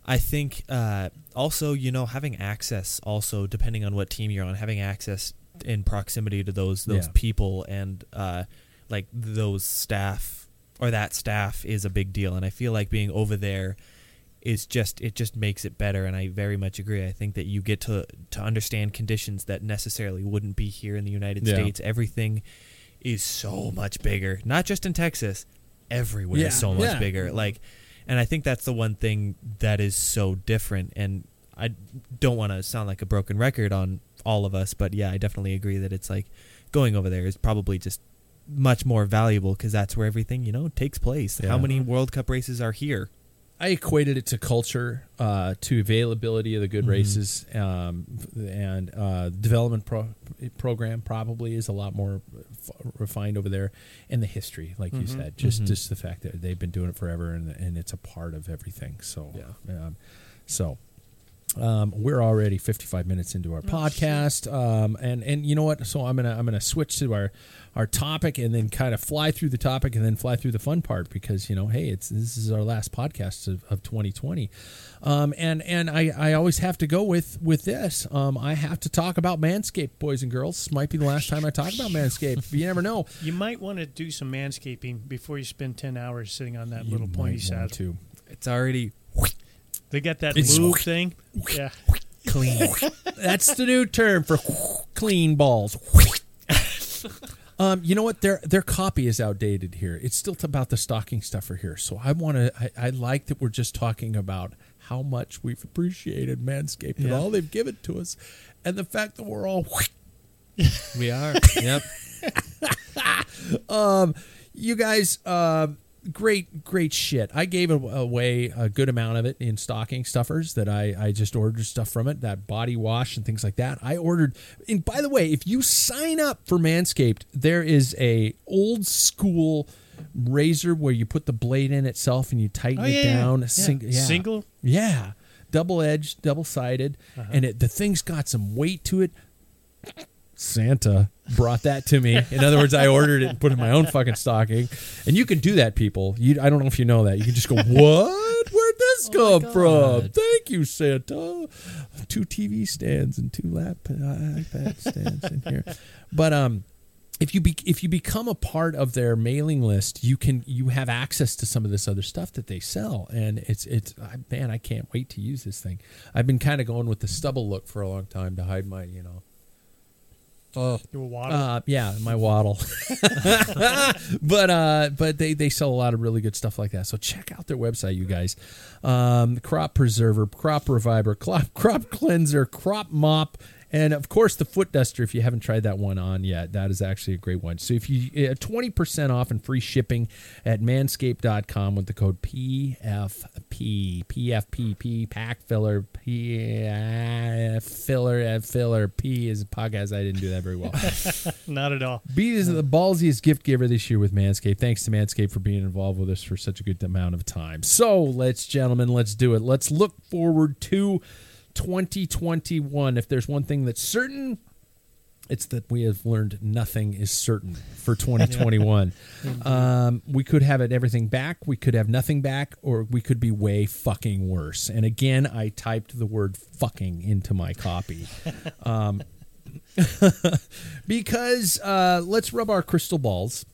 I think uh, also you know having access also depending on what team you're on, having access in proximity to those those people and uh, like those staff or that staff is a big deal. And I feel like being over there is just it just makes it better. And I very much agree. I think that you get to to understand conditions that necessarily wouldn't be here in the United Yeah. States. Everything is so much bigger, not just in Texas. Everywhere Yeah, is so much yeah. bigger. Like, and I think that's the one thing that is so different. And I don't want to sound like a broken record on all of us, but yeah, I definitely agree that it's like going over there is probably just much more valuable because that's where everything you know takes place. Yeah. How many World Cup races are here? I equated it to culture, uh, to availability of the good races, um, and uh, development pro- program probably is a lot more f- refined over there, and the history, like you said, just just the fact that they've been doing it forever, and and it's a part of everything. So Yeah. um, so. Um, we're already 55 minutes into our podcast, um, and and you know what? So I'm gonna I'm gonna switch to our our topic, and then kind of fly through the topic, and then fly through the fun part because you know, hey, it's this is our last podcast of, of 2020, um, and and I, I always have to go with with this. Um, I have to talk about Manscaped, boys and girls. This might be the last time I talk about Manscaped. You never know. You might want to do some manscaping before you spend ten hours sitting on that You little pointy might saddle. want to. It's already They got that It's- thing. Yeah, clean. That's the new term for clean balls. Um, you know what? Their their copy is outdated here. It's still about the stocking stuffer here. So I want to. I, I like that we're just talking about how much we've appreciated Manscaped and all they've given to us, and the fact that we're all. we are. yep. um, You guys, uh, great, great shit. I gave away a good amount of it in stocking stuffers that I, I just ordered stuff from it, that body wash and things like that. I ordered, and by the way, if you sign up for Manscaped, there is a old school razor where you put the blade in itself and you tighten Oh, it yeah, yeah. down. Yeah. Sing- yeah. Single? Yeah. Double edged, double sided. Uh-huh. And it, the thing's got some weight to it. Santa brought that to me. In other words, I ordered it and put it in my own fucking stocking. And you can do that, people. You, I don't know if you know that. You can just go, what? Where'd this come from? Thank you, Santa. Two TV stands and two lap iPad stands in here. But um, if you be, if you become a part of their mailing list, you can you have access to some of this other stuff that they sell, and it's it's man, I can't wait to use this thing. I've been kind of going with the stubble look for a long time to hide my you know you waddle. uh, yeah, my waddle. but uh, but they, they sell a lot of really good stuff like that. So check out their website, you guys. Um, crop preserver, crop reviver, crop, crop cleanser, crop mop, And of course, the foot duster. If you haven't tried that one on yet, that is actually a great one. So if you eh, twenty percent off and free shipping at Manscaped.com with the code PFP PFPP pack filler P filler filler P is a podcast. I didn't do that very well. Not at all. B is the ballsiest gift giver this year with Manscaped. Thanks to Manscaped for being involved with us for such a good amount of time. So let's, gentlemen, let's do it. Let's look forward to 2021. If there's one thing that's certain, it's that we have learned nothing is certain for 2021. um, we could have it everything back, we could have nothing back, or we could be way fucking worse. And again, I typed the word fucking into my copy. Um, because uh, let's rub our crystal balls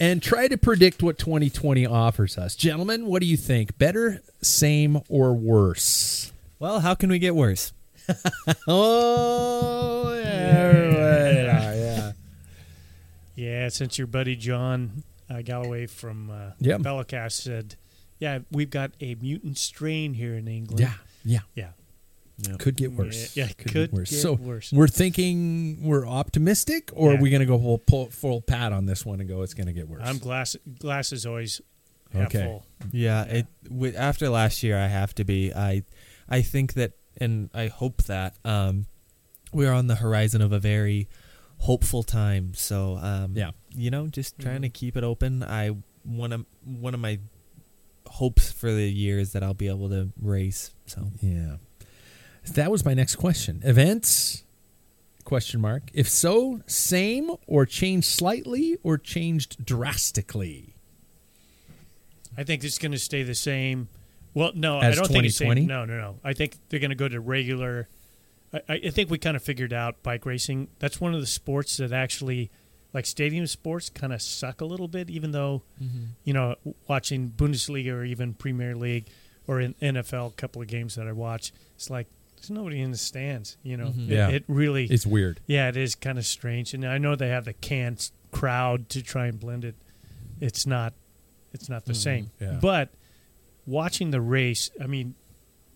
and try to predict what 2020 offers us. Gentlemen, what do you think? Better, same, or worse? Well, how can we get worse? oh, yeah. yeah. Yeah, since your buddy John uh, Galloway from uh, Yep. Velocast said, yeah, we've got a mutant strain here in England. Yeah. Yeah. Yeah. Could get worse. Yeah, yeah, could get worse. get so worse. we're thinking we're optimistic, or are we going to go full, full, full pat on this one and go it's going to get worse? I'm glass. Glass is always half Okay. full. Yeah, it with, after last year, I have to be. I, I think that, and I hope that um, we're on the horizon of a very hopeful time. So, um, Yeah. you know, just trying Mm-hmm. to keep it open. I one of one of my hopes for the year is that I'll be able to race. So, Yeah. That was my next question. Events? Question mark. If so, same or changed slightly or changed drastically? I think it's going to stay the same. Well, no, As I don't think it's same. No, no, no. I think they're going to go to regular. I, I think we kind of figured out bike racing. That's one of the sports that actually, like stadium sports, kind of suck a little bit. Even though, mm-hmm. you know, watching Bundesliga or even Premier League or in NFL, a couple of games that I watch, it's like there's nobody in the stands. You know, Mhm. It- Yeah. it, really It's weird. yeah, it is kind of strange, and I know they have the canned crowd to try and blend it. It's not, it's not the same. yeah. But watching the race, I mean,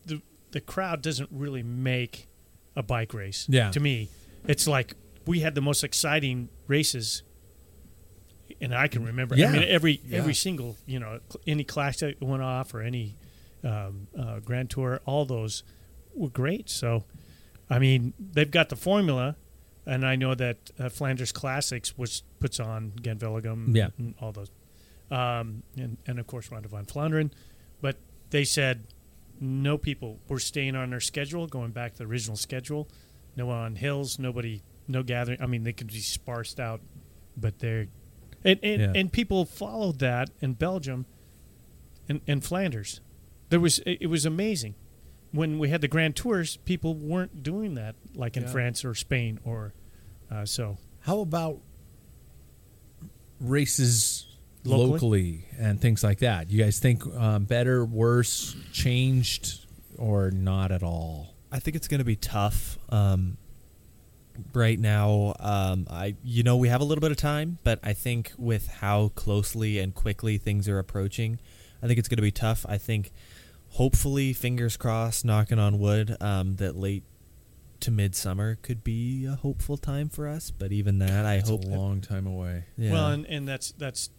the the crowd doesn't really make a bike race. Yeah. to me, it's like we had the most exciting races, and I can remember. Yeah. I mean, every Yeah. every single you know any class that went off or any um, uh, Grand Tour, all those were great. So, I mean, they've got the formula, and I know that uh, Flanders Classics, which puts on Wevelgem, Yeah. and all those, um, and and of course Ronde van Vlaanderen, but they said no people were staying on their schedule, going back to the original schedule. No one on hills, nobody, no gathering. I mean, they could be sparsed out, but they're and and, Yeah. and people followed that in Belgium, and, and Flanders. There was it was amazing when we had the Grand Tours. People weren't doing that like in Yeah. France or Spain or uh, so. How about races Locally? locally? and things like that? You guys think um, better, worse, changed, or not at all? I think it's going to be tough. Um, right now, um, I you know we have a little bit of time, but I think with how closely and quickly things are approaching, I think it's going to be tough. I think, hopefully, fingers crossed, knocking on wood, um, that late to midsummer could be a hopeful time for us. But even that, I It's hope. a long time away. yeah. Well, and, and that's that's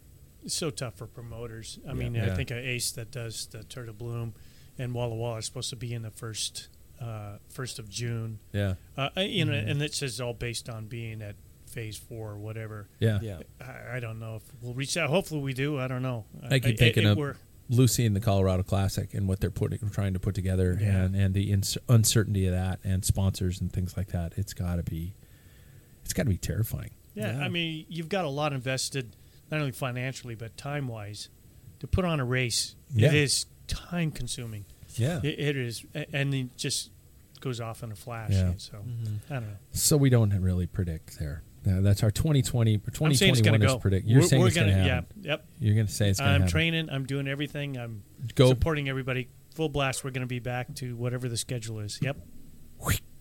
so tough for promoters. I mean, I think a Ace that does the Tour de Bloom and Walla Walla is supposed to be in the first uh, first of June. Yeah, Uh, you know, and this is all based on being at phase four or whatever. yeah. yeah. I, I don't know if we'll reach that. Hopefully, we do. I don't know. I keep it- thinking it- of we're- Lucy and the Colorado Classic and what they're putting, trying to put together, Yeah. and and the ins- uncertainty of that, and sponsors and things like that. It's got to be, it's got to be terrifying. Yeah, Yeah. I mean, you've got a lot invested, not only financially but time wise, to put on a race. Yeah. It is time consuming. Yeah. It, it is, and just goes off in a flash. Yeah. So Mm-hmm. I don't know. So we don't really predict there. Uh, that's our 2020 or I'm saying it's 2021 going to is go. predict. You're We're- saying we're it's going to happen. Yeah. Yep. You're going to say it's going to I'm training. I'm doing everything. I'm Go supporting everybody. Full blast. We're going to be back to whatever the schedule is. Yep.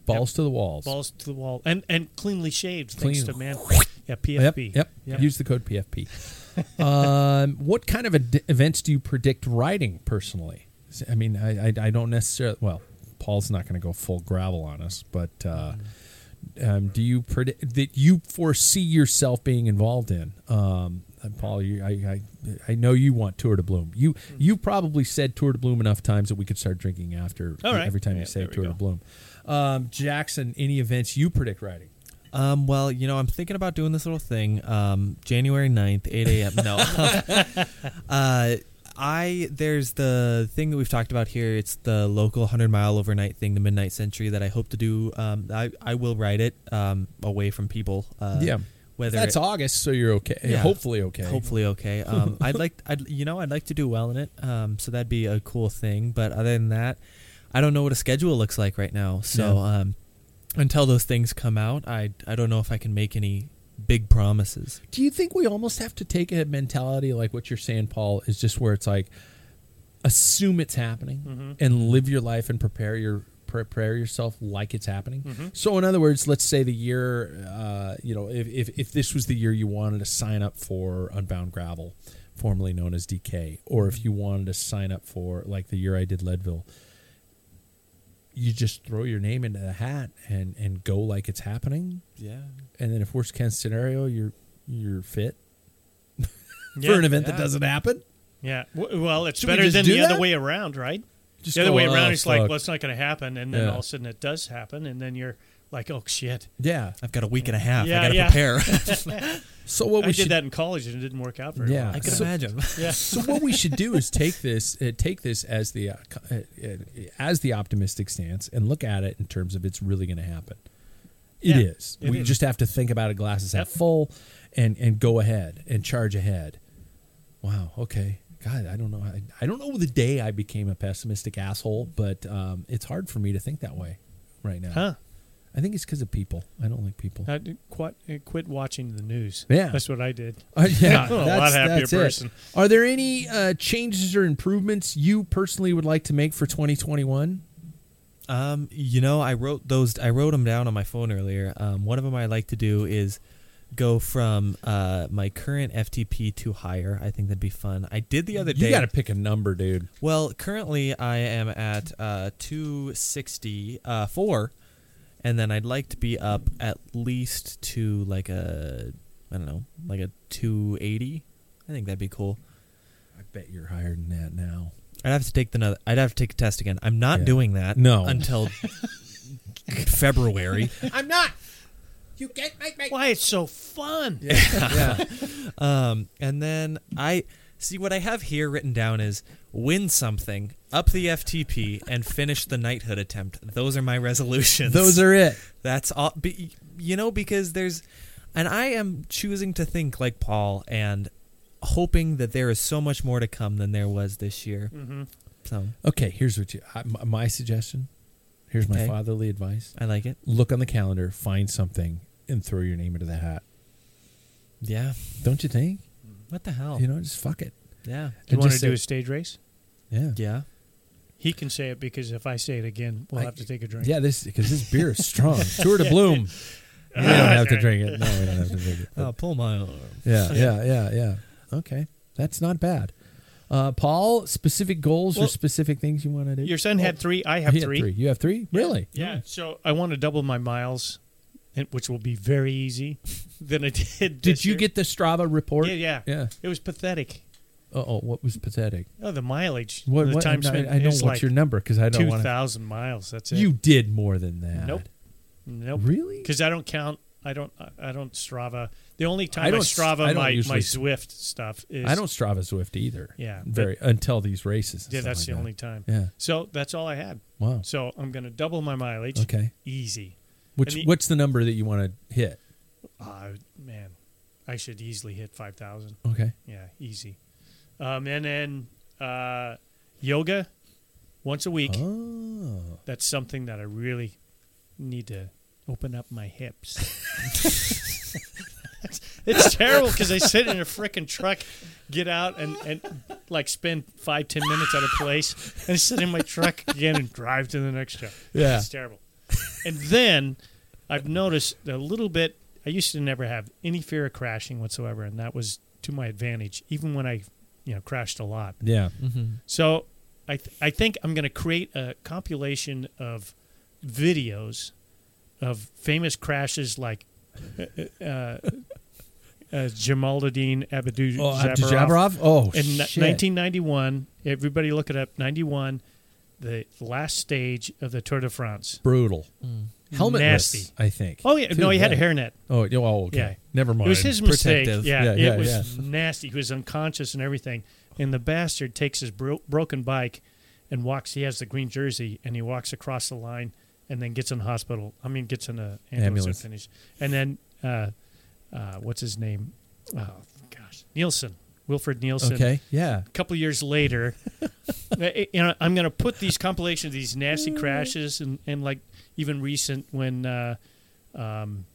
balls to the walls. Balls to the wall and and cleanly shaved. Clean. Thanks to man. Yeah. Yep, PFP. yep. Yep. Use the code PFP. um, what kind of ad- events do you predict riding personally? I mean, I, I, I don't necessarily. Well, Paul's not going to go full gravel on us, but uh, um, do you predict that you foresee yourself being involved in? Um, Paul, you, I, I, I know you want Tour de Bloom. You you probably said Tour de Bloom enough times that we could start drinking after All right. every time Yeah, you say there we Tour de go. Bloom. Um, Jackson, any events you predict riding? Um, well, you know, I'm thinking about doing this little thing. Um, January 9th, 8 a.m. No. uh, I there's the thing that we've talked about here. It's the local 100 mile overnight thing, the Midnight Century, that I hope to do. Um, I I will ride it um, away from people. Uh, yeah, whether that's it- August, so you're okay. Yeah. Hopefully okay. Hopefully okay. Um, I'd like, I'd you know, I'd like to do well in it. Um, so that'd be a cool thing. But other than that, I don't know what a schedule looks like right now. So Yeah. um, until those things come out, I I don't know if I can make any big promises. Do you think we almost have to take a mentality like what you're saying, Paul, is just where it's like assume it's happening Mm-hmm. and live your life and prepare your prepare yourself like it's happening. Mm-hmm. So in other words, let's say the year uh, you know, if, if if this was the year you wanted to sign up for Unbound Gravel, formerly known as DK, or if you wanted to sign up for like the year I did Leadville, you just throw your name into the hat and and go like it's happening. Yeah. And then if worst case scenario, you're you're fit Yeah, for an event that doesn't happen. Yeah. Well, it's Should better just than do the other way around, right? Just the other go, way around, "Oh, it's like, fuck." well, it's not going to happen, and then Yeah. all of a sudden it does happen, and then you're like, oh shit. Yeah. I've got a week and a half. Yeah, I got to yeah. prepare. So what we I should did that in college, and it didn't work out very Yeah. well. I can So- imagine. Yeah. so what we should do is take this uh, take this as the uh, uh, uh, as the optimistic stance and look at it in terms of it's really going to happen. It Yeah, is. it we is. just have to think about it glasses half Yep. full and and go ahead and charge ahead. Wow, okay. God, I don't know. I, I don't know the day I became a pessimistic asshole, but um, it's hard for me to think that way right now. Huh? I think it's because of people. I don't like people. I quit, uh, quit watching the news. Yeah. That's what I did. Uh, yeah, a lot happier that's it. person. Are there any uh, changes or improvements you personally would like to make for 2021? Um, you know, I wrote those. I wrote them down on my phone earlier. Um, one of them I like to do is go from uh, my current FTP to higher. I think that'd be fun. I did the other day. You got to pick a number, dude. Well, currently I am at uh, 264, and then I'd like to be up at least to like a, I don't know, like a 280. I think that'd be cool. I bet you're higher than that now. I'd have to take the another. I'd have to take a test again. I'm not Yeah. doing that. No. until February. I'm not. You get my. Why it's so fun? yeah. Um, and then I see what I have here written down is win something, up the FTP, and finish the knighthood attempt. Those are my resolutions. Those are it. That's all. Be, you know, because there's, and I am choosing to think like Paul and hoping that there is so much more to come than there was this year. Mm-hmm. So Okay, here's what you. I, my, my suggestion. Here's my Okay. fatherly advice. I like it. Look on the calendar, find something, and throw your name into the hat. Yeah. Don't you think? What the hell? You know, just fuck it. yeah. You want to do a stage race? Yeah. Yeah. He can say it because if I say it again, we'll I- have to take a drink. Yeah, this because this beer is strong. Tour de Bloom. We don't have to drink it. No, we don't have to drink it. I'll pull my arm. Yeah, yeah, yeah, yeah. Okay, that's not bad. Uh, Paul, specific goals or specific things you want to do? Your son had three. I have had three. You have three? Really? Yeah. So I want to double my miles, which will be very easy than I did. Did you year. get the Strava report? Yeah, yeah. Yeah. It was pathetic. Oh, what was pathetic? Oh, the mileage. What? the what time I, spent. I know is what's like your number because I don't want to. thousand miles. That's it. You did more than that. Nope. Nope. Really? Because I don't count. I don't. I don't Strava. The only time I I, don't- Strava I don't my usually- my Zwift stuff is. I don't Strava Zwift either. Yeah, but- Very until these races. Yeah, that's like the that. only time. Yeah. So that's all I had. Wow. So I'm going to double my mileage. Okay. Easy. Which the- what's the number that you want to hit? Uh, man, I should easily hit five thousand. Okay. Yeah, easy. Um, and then uh, yoga once a week. Oh. That's something that I really need to open up my hips. it's terrible because I sit in a freaking truck, get out and, and like spend five ten minutes at a place, and sit in my truck again and drive to the next job. Yeah. it's terrible. And then I've noticed a little bit. I used to never have any fear of crashing whatsoever, and that was to my advantage, even when I, you know, crashed a lot. Yeah. Mm-hmm. So I th- I think I'm going to create a compilation of videos of famous crashes like uh, uh, uh, Djamolidine Abdul Oh, Abdul Oh, in shit. 1991. Everybody look it up. 91, the last stage of the Tour de France. Brutal. Helmetless, Nasty. I think. Oh yeah, too, no, he had a hairnet. Oh, yeah, oh, okay. Yeah. Never mind. It was his mistake. Protective. Yeah, Yeah, it yeah, was nasty. He was unconscious and everything. And the bastard takes his bro- broken bike and walks. He has the green jersey and he walks across the line and then gets in the hospital. I mean, gets in a ambulance, Ambulance. and finish. And then, uh, uh, what's his name? Oh gosh, Nelissen, Wilfried Nelissen. Okay, yeah. A couple years later, you know, I'm going to put these compilations, of these nasty crashes, and, and like even recent when uh, um,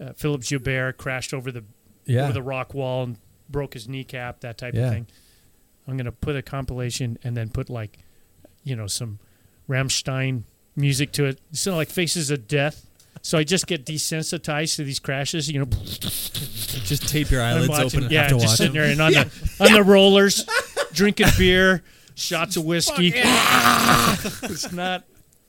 uh, Philippe Gilbert crashed over the Yeah. over the rock wall and broke his kneecap, that type Yeah. of thing. I'm going to put a compilation and then put like, you know, some Rammstein music to it, so like Faces of Death. So I just get desensitized to these crashes, you know. Just tape your eyelids open and yeah, have to just watch sitting them. there and on the on the rollers, drinking beer, shots of whiskey. it's not.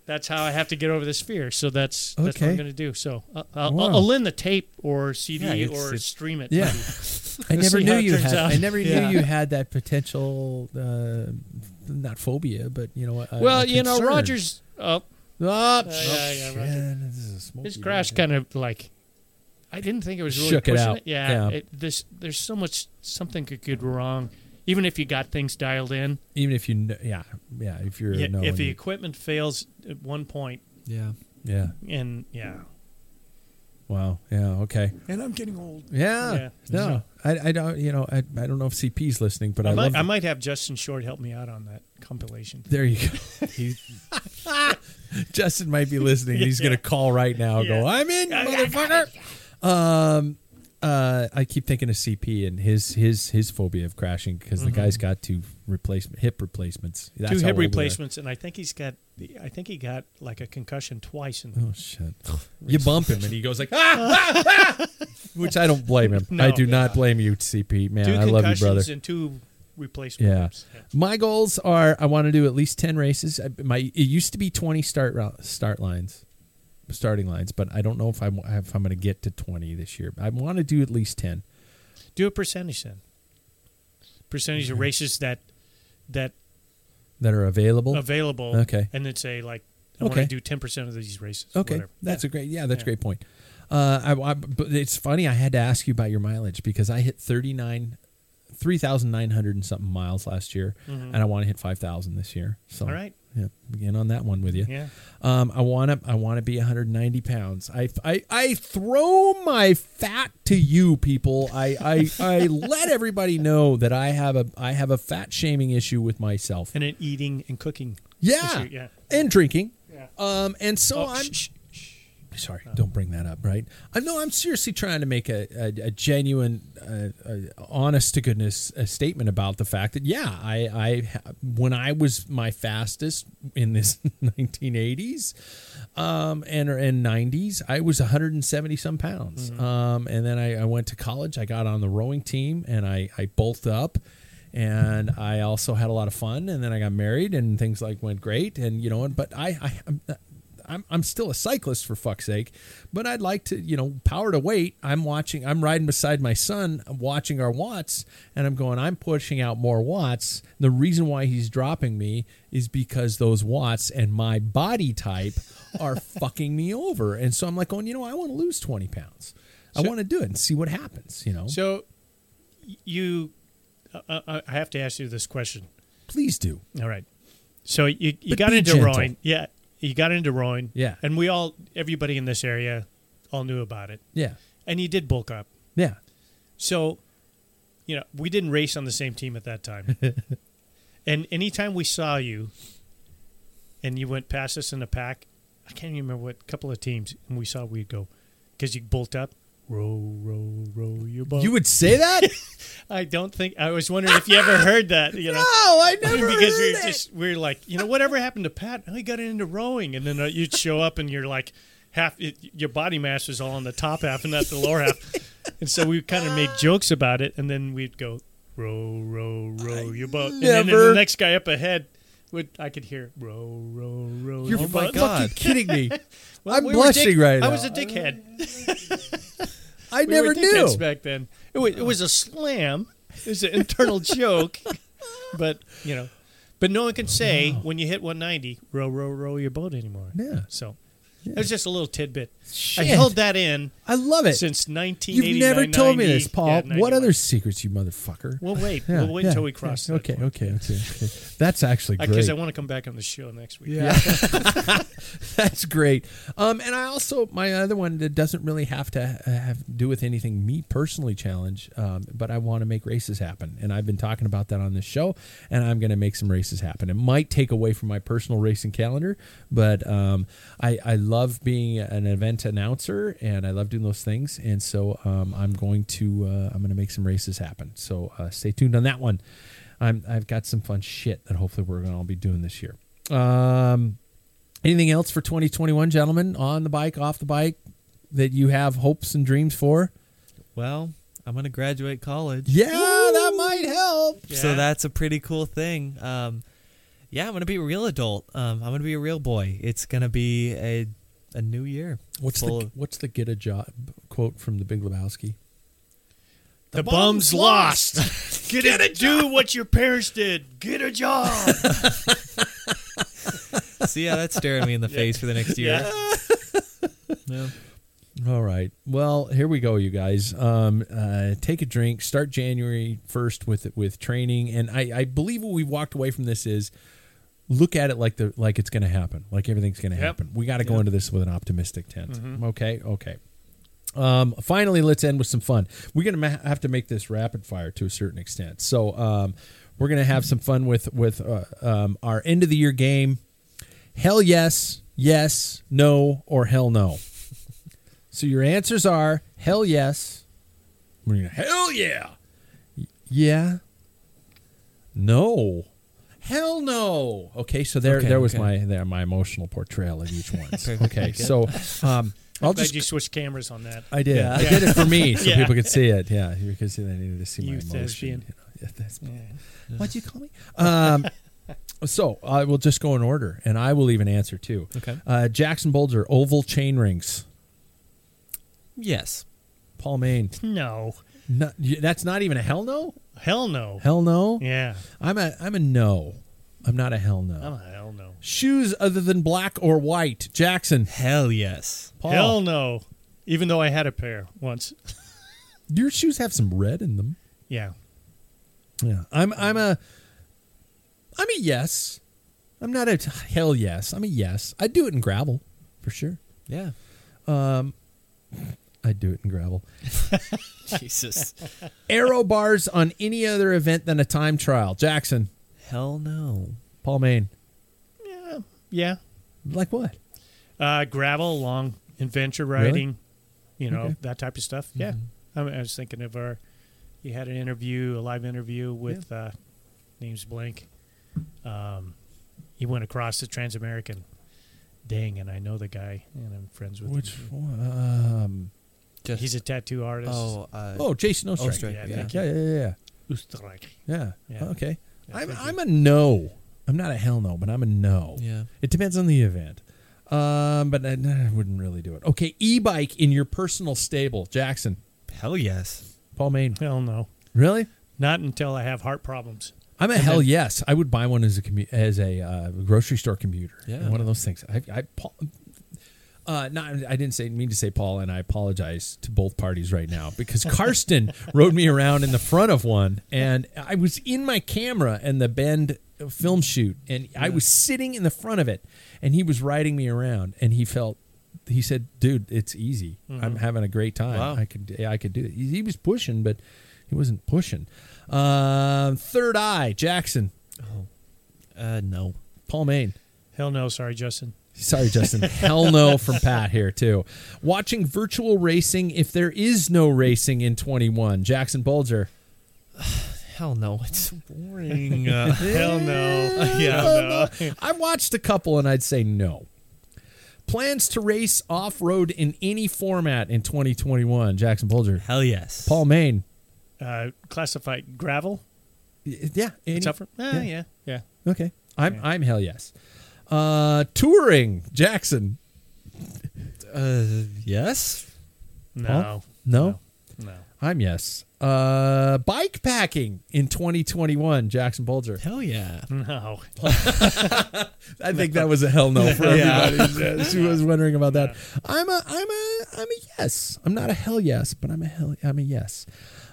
That's how I have to get over this fear. So that's that's what I'm going to do. So I'll, I'll, Wow. I'll lend the tape or CD Yeah, it's- or it's- stream it. Yeah. I never knew you had. out. I never Yeah. knew you had that potential, uh, not phobia, but you know. A, well, a you know. Rogers. Oh, Oh, yeah, yeah, shit, Roger. this is a smoky crash right kind of like. I didn't think it was really Shook it pushing out. it. Yeah, Yeah. It, there's there's so much something could go wrong, even if you got things dialed in. Even if you, kn- yeah, yeah, if you're, Yeah, if the you- equipment fails at one point, Yeah. yeah, and yeah, wow, yeah, okay, and I'm getting old. yeah, Yeah. no, I, I don't, you know, I, I don't know if CP's listening, but I, I, might, love. I might have Justin Short help me out on that compilation. there you go. He, Justin might be listening. He's Yeah. gonna call right now. and Go, I'm in, motherfucker. Um, uh, I keep thinking of CP and his his his phobia of crashing because the guy's got two replacement hip replacements. That's Mm-hmm. Two hip old we are. replacements, and I think he's got. I think he got like a concussion twice. In the Oh shit! You bump him and he goes like, ah, ah, ah! which I don't blame him. No. I do not blame you, CP. Man, two I love you, concussions brother. and two replacement. Yeah. hips. My goals are I want to do at least ten races. I, my it used to be twenty start rou- start lines, starting lines, but I don't know if I'm if I'm going to get to twenty this year. I want to do at least ten. Do a percentage then. Percentage of races that that that are available. available. Okay. and then say like I want Okay. to do ten percent of these races. Okay, whatever. that's Yeah. a great. Yeah, that's Yeah. a great point. Uh, I, I, but it's funny. I had to ask you about your mileage because I hit thirty nine, three thousand nine hundred and something miles last year, and I want to hit five thousand this year. So, Mm-hmm. All right. Yeah, begin on that one with you. Yeah. Um, I want to. I want to be 190 pounds. I, I, I throw my fat to you, people. I, I, I let everybody know that I have a, I have a fat shaming issue with myself. And then eating and cooking. Yeah, issue, yeah. and drinking. Yeah. Um, and so Oh, I'm. shh, shh. Sorry, don't bring that up. Right? I know I'm seriously trying to make a, a, a genuine, uh, uh, honest to goodness uh statement about the fact that yeah, I, I when I was my fastest in this 1980s um, and and 90s, I was 170 some pounds. Um, and then I, I went to college. I got on the rowing team and I I bulked up and I also had a lot of fun. And then I got married, and things like went great. And you know, but I, I I'm, I'm still a cyclist for fuck's sake. But I'd like to, you know, power to weight. I'm watching. I'm riding beside my son, I'm watching our watts, and I'm going. I'm pushing out more watts. The reason why he's dropping me is because those watts and my body type are fucking me over. And so I'm like, going. You know, I want to lose 20 pounds. I want to do it and see what happens. You know, So you, uh, uh, I have to ask you this question. please do. All right. So you you But got into gentle. rowing, yeah. You got into rowing, Yeah. And we all, everybody in this area, all knew about it. Yeah, And he did bulk up. yeah. So, you know, we didn't race on the same team at that time. and anytime we saw you, and you went past us in a pack, I can't even remember what couple of teams, and we saw we'd go because you bulked up. Row, row, row your boat. You would say that? I don't think I was wondering if you ever heard that. You know, no, I never because we were it. just we are like, you know, whatever happened to Pat? Oh, he got into rowing, and then uh, you'd show up, and you're like, half it, your body mass was all on the top half and not the lower half, and so we kind of made jokes about it, and then we'd go row, row, row your boat, and then never- the next guy up ahead Would I could hear row, row, row. You're your my boat. God. fucking kidding me. Well, I'm we blushing dick- right now. I was a dickhead. I We never knew. back then. It was, it was a slam. It was an internal joke, but you know, but no one can say when you hit 190, row, row, row your boat anymore. Yeah. So it was just a little tidbit. Shit. I held that in I love it. since 1989. You've never told me this, Paul. yeah, what other secrets, you motherfucker? We'll wait. Yeah, we'll wait yeah, until we yeah. cross. that Okay, okay, okay, okay. That's actually great. Because I want to come back on the show next week. Yeah. That's great. Um, and I also my other one that doesn't really have to uh, have do with anything me personally challenge, um, but I want to make races happen, and I've been talking about that on this show, and I'm going to make some races happen. It might take away from my personal racing calendar, but um, I I love being an event announcer, and I love doing those things, and so um, I'm going to uh, I'm going to make some races happen. So uh, stay tuned on that one. I'm, I've got some fun shit that hopefully we're going to all be doing this year. Um, anything else for 2021, gentlemen, on the bike, off the bike, that you have hopes and dreams for? Well, I'm gonna graduate college. Yeah, that might help. So that's a pretty cool thing. Um, yeah, I'm gonna be a real adult. Um, I'm gonna be a real boy. It's gonna be a a new year. What's the of- What's the get a job quote from the Big Lebowski? The, bum's lost. Get, it. Do what your parents did. Get a job. See how that's staring me in the face for the next year. Yeah. Yeah. All right. Well, here we go, you guys. Um, uh, take a drink. Start January first with with training, and I, I believe what we walked away from this is look at it like the like it's going to happen, like everything's going to Yep. happen. We got to go into this with an optimistic tent. Okay. Okay. Um, finally, let's end with some fun. We're gonna ma- have to make this rapid fire to a certain extent. So um, we're gonna have some fun with with uh, um, our end of the year game. Hell yes, yes, no, or hell no. So your answers are hell yes, we're gonna- hell yeah, yeah, no, hell no. Okay, so there Okay, there was okay. my there my emotional portrayal of each one. Okay, okay, so um, I'll Glad just you switched cameras on that. I did. Yeah. I did it for me so Yeah. people could see it. Yeah, you could see they needed to see my emotion. thespian. You know. yeah, that's- What'd you call me? Um, so I will just go in order, and I will even answer too. Okay. Uh, Jackson Bulger, oval chain rings. Yes. Paul Maine. No. You- that's not even a hell no. Hell no. Hell no. Yeah. I'm a I'm a no. I'm not a hell no. Oh, hell no. Shoes other than black or white. Jackson. Hell yes. Paul. Hell no. Even though I had a pair once. Your shoes have some red in them. Yeah. Yeah, I'm. I'm a. I'm a yes. I'm not a hell yes. I'm a yes. I do it in gravel, for sure. Yeah. Um, I do it in gravel. Jesus. Aero bars on any other event than a time trial. Jackson, Hell no. Paul Maine. Yeah. Yeah. Like what? Uh, gravel, long adventure riding, you know, Okay. that type of stuff. Yeah. I, mean, I was thinking of our, you had an interview, a live interview with, uh, name's blank. Um, he went across the Trans American. Dang, and I know the guy, and I'm friends with Which him. one? Um. Just He's a tattoo artist. oh uh, Oh, Jason Ostrich. Ostrich, yeah, yeah. Yeah, yeah, yeah, yeah. Oostenrijk. Yeah. Yeah. Okay. Yeah, I'm. I'm a no. I'm not a hell no, but I'm a no. yeah. It depends on the event. Um, but I, I wouldn't really do it. Okay, e-bike in your personal stable, Jackson, Hell yes. Paul Maine. Hell no. Really? Not until I have heart problems. I'm a hell yes. I would buy one as a commu- as a uh, grocery store commuter. Yeah. one of those things. I, I Paul, uh, not I didn't say mean to say Paul, and I apologize to both parties right now because Karsten rode me around in the front of one, and I was in my camera and the Bend film shoot, and I was sitting in the front of it, and he was riding me around, and he felt. He said, "Dude, it's easy. I'm having a great time. Wow. I could, yeah, I could do it." He, he was pushing, but he wasn't pushing. Um, third eye, Jackson, Uh no. Paul Maine. Hell no. Sorry, Justin. Sorry, Justin. Hell no from Pat here too. Watching virtual racing if there is no racing in 21. Jackson Bulger. Hell no. It's boring. Uh, Hell no. yeah. Hell no. I watched a couple and I'd say no. Plans to race off road in any format in 2021. Jackson Bulger. Hell yes. Paul Maine. Uh, classified gravel. Yeah. any- Tougher. Eh, yeah. yeah. yeah. Okay. I'm I'm hell yes. Uh, touring Jackson. Uh, yes. No. No? No. I'm yes. Uh, bike packing in 2021. Jackson Bulger. Hell yeah. No. I think that was a hell no for Yeah. everybody. She was wondering about that. I'm a I'm a I'm a yes. I'm not a hell yes, but I'm a hell I'm a yes.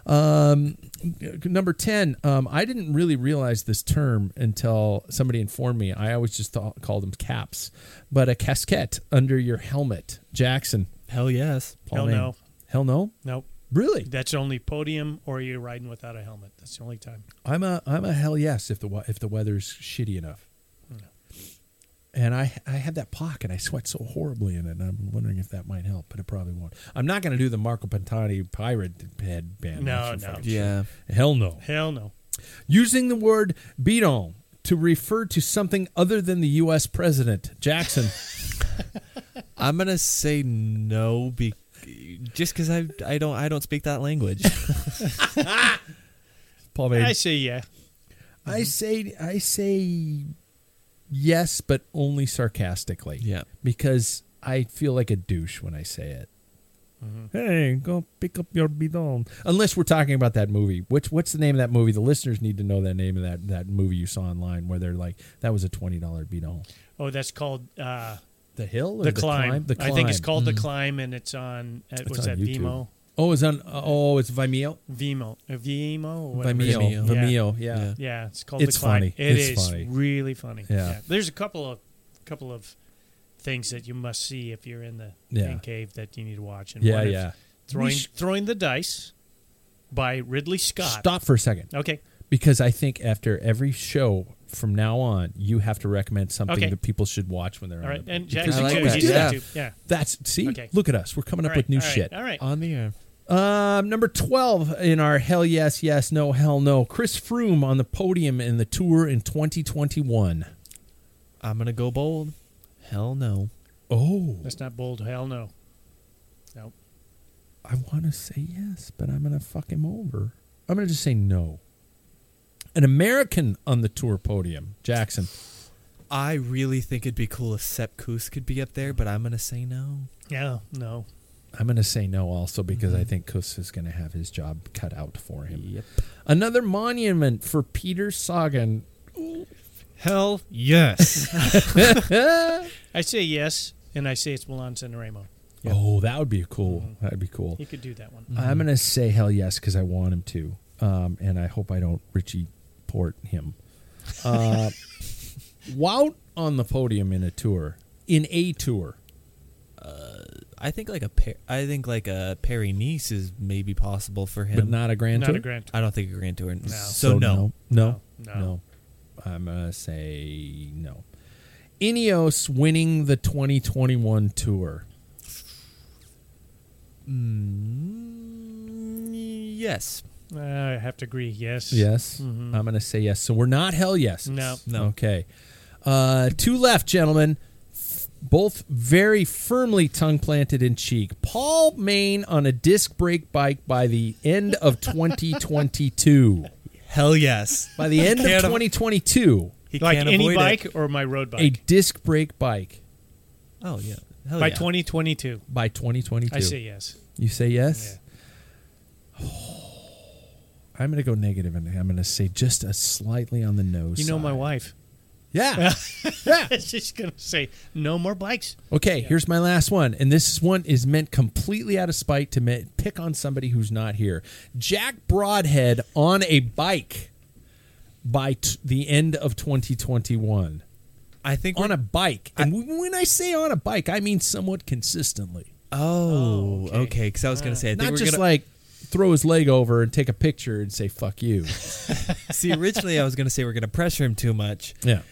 Um, number ten. Um, I didn't really realize this term until somebody informed me. I always just thought called them caps, but a casquette under your helmet. Jackson. Hell yes. Paul Hell Maine. no. Hell no. Nope. Really? That's only podium or you're riding without a helmet. That's the only time. I'm a I'm a hell yes if the if the weather's shitty enough. And I I have that pock and I sweat so horribly in it. And I'm wondering if that might help, but it probably won't. I'm not going to do the Marco Pantani pirate head band. No, no. Yeah. sure. Hell no. Hell no. Using the word bidon to refer to something other than the U.S. president, Jackson. I'm gonna say no, be just because I I don't I don't speak that language. Paul Maine. I say yeah. I mm-hmm. say I say yes, but only sarcastically. Yeah. Because I feel like a douche when I say it. Mm-hmm. Hey, go pick up your bidon. Unless we're talking about that movie. Which what's the name of that movie? The listeners need to know that name of that that movie you saw online where they're like that was a twenty dollar bidon. Oh, that's called uh, The hill or the, climb. The I think it's Climb. called the climb, and it's on. Uh, It's what's on that? YouTube. Vimeo. Oh, it's on. Oh, it's Vimeo. Vimeo. Uh, Vimeo. or whatever Vimeo. is. Vimeo. Vimeo. Yeah. Yeah. Yeah, it's called It's the climb. funny. It It's is funny. really funny. Yeah. There's a couple of couple of things that you must see if you're in the Yeah. man cave that you need to watch. And Yeah, yeah. Throwing sh- throwing the dice by Ridley Scott. Stop for a second. Okay. Because I think after every show from now on, you have to recommend something Okay. that people should watch when they're All on right. the And because Jackson I like that. Yeah. yeah. That's see, Okay. look at us. We're coming up All with new all right, shit. All right. On the air. Um, number twelve in our hell yes, yes, no, hell no. Chris Froome on the podium in the tour in 2021. I'm gonna go bold. Hell no. Oh, That's not bold. Hell no. Nope. I want to say yes, but I'm gonna fuck him over. I'm gonna just say no. An American on the tour podium, Jackson. I really think it'd be cool if Sepp Kuss could be up there, but I'm gonna say no. Yeah. No. I'm going to say no also because I think Kuss is going to have his job cut out for him. Yep. Another monument for Peter Sagan. Hell yes. I say yes, and I say it's Milan Sanremo. Oh, that would be cool. That'd be cool. He could do that one. I'm going to say hell yes because I want him to. Um, and I hope I don't Richie Porte him. Uh, Wout on the podium in a tour, in a tour. I think like a par- I think like a Paris-Nice is maybe possible for him, But not a grand Not tour. a grand. Tour. I don't think a Grand Tour. No. So, no. no, No, no, no. I'm gonna say no. Ineos winning the 2021 tour. Mm, yes. Uh, I have to agree. Yes. Yes, Mhm. I'm gonna say yes. So we're not hell yes. No. No. Okay. Uh, two left, gentlemen. F- Both very firmly tongue planted in cheek. Paul Main on a disc brake bike by the end of 2022. Hell yes. By the end of Can't av- 2022, He Like can't any avoid bike It. or my road bike. a disc brake bike Oh yeah. Hell By yeah. 2022. by 2022. I say yes. You say yes? I'm going to go negative and I'm going to say just a slightly on the nose. You know my wife. Yeah. yeah. Just going to say no more bikes. Okay, here's my last one, and this one is meant completely out of spite to me- pick on somebody who's not here. Jack Broadhead on a bike by t- the end of 2021. I think On a bike, and when I say on a bike, I mean somewhat consistently, Oh, oh okay. okay. Because I was gonna uh, say I think not we're just gonna like throw his leg over and take a picture and say "fuck you." see. Originally, I was gonna say we're gonna pressure him too much. yeah,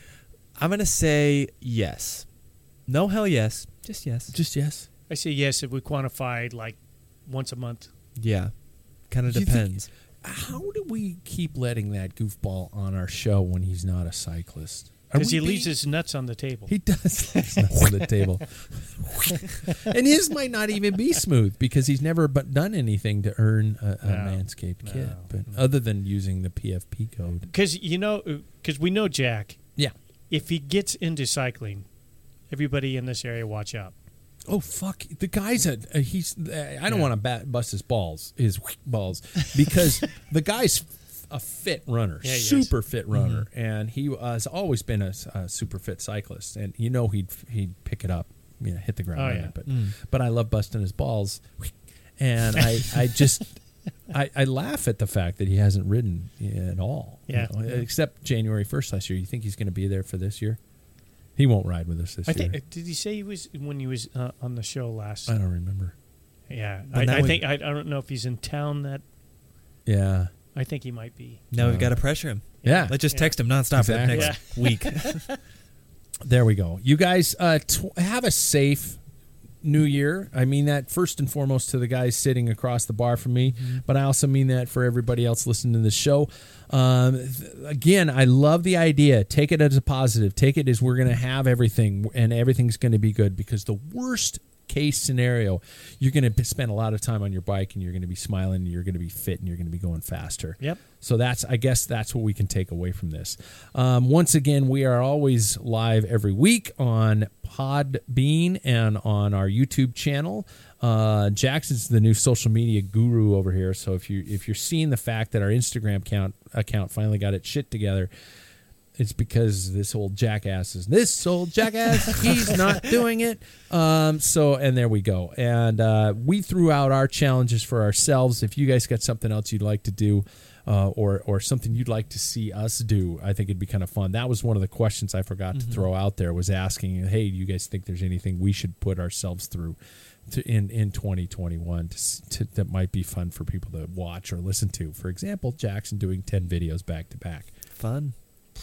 I'm gonna say yes. No hell yes. Just yes. just yes. I say yes if we quantified like once a month. Yeah. Kind of Do you think- depends. How do we keep letting that goofball on our show when he's not a cyclist? Because we he leaves his nuts on the table. He does leave nuts on the table, and his might not even be smooth because he's never but done anything to earn a, a No, manscaped no, kit, but other than using the PFP code. Because you know, uh, because we know Jack. If he gets into cycling, everybody in this area watch out. Oh fuck! The guy's a, a he's. Uh, I don't Yeah. want to bust his balls, his balls, because the guy's a fit runner, Yeah, is. super fit mm-hmm. runner, and he has always been a, a super fit cyclist. And you know he'd he'd pick it up, you know, hit the ground Oh, yeah. But mm. but I love busting his balls, and I I just. I, I laugh at the fact that he hasn't ridden at all. you Yeah. know, except January first last year. You think he's going to be there for this year? He won't ride with us this I year. think did he say he was when he was uh, on the show last? I don't remember. Yeah, I, I think I, I don't know if he's in town. That Yeah. I think he might be. Now we've got to pressure him. Yeah. Let's just Yeah. text him nonstop for the Exactly. next week. There we go. You guys uh, tw- have a safe new year. I mean that first and foremost to the guys sitting across the bar from me, but I also mean that for everybody else listening to the show. Um, th- again, I love the idea. Take it as a positive. Take it as we're going to have everything and everything's going to be good because the worst case scenario, you're going to spend a lot of time on your bike and you're going to be smiling and you're going to be fit and you're going to be going faster. Yep. So that's, I guess, that's what we can take away from this. Um, once again, we are always live every week on Podbean and on our YouTube channel. Uh, Jackson's the new social media guru over here. So if you if you're seeing the fact that our Instagram account account finally got its shit together, it's because this old jackass is this old jackass. he's not doing it. Um, so and there we go. And uh, we threw out our challenges for ourselves. If you guys got something else you'd like to do, uh, or or something you'd like to see us do, I think it'd be kind of fun. That was one of the questions I forgot to throw out there. Was asking, hey, do you guys think there's anything we should put ourselves through? To, in in 2021 to, to, that might be fun for people to watch or listen to. For example, Jackson doing 10 videos back to back. Fun.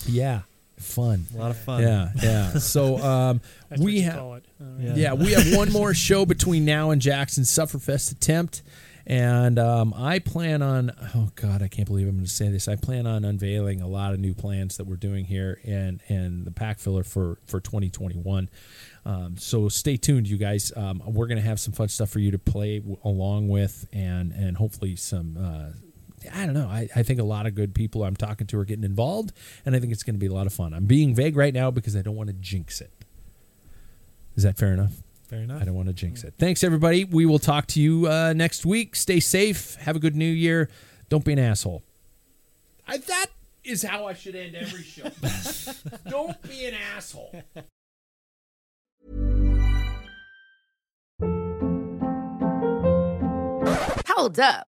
Yeah, fun. A lot of fun. Yeah, yeah. So um, we have call it. All right. Yeah. yeah we have one more show between now and Jackson's Sufferfest attempt, and um, I plan on oh god I can't believe I'm going to say this I plan on unveiling a lot of new plans that we're doing here and and the pack filler for for 2021. Um, so stay tuned, you guys. Um, we're going to have some fun stuff for you to play w- along with, and and hopefully some. Uh, I don't know. I, I think a lot of good people I'm talking to are getting involved, and I think it's going to be a lot of fun. I'm being vague right now because I don't want to jinx it. Is that fair enough? Fair enough. I don't want to jinx it. Thanks, everybody. We will talk to you uh, next week. Stay safe. Have a good new year. Don't be an asshole. I, that is how I should end every show. don't be an asshole. Hold up.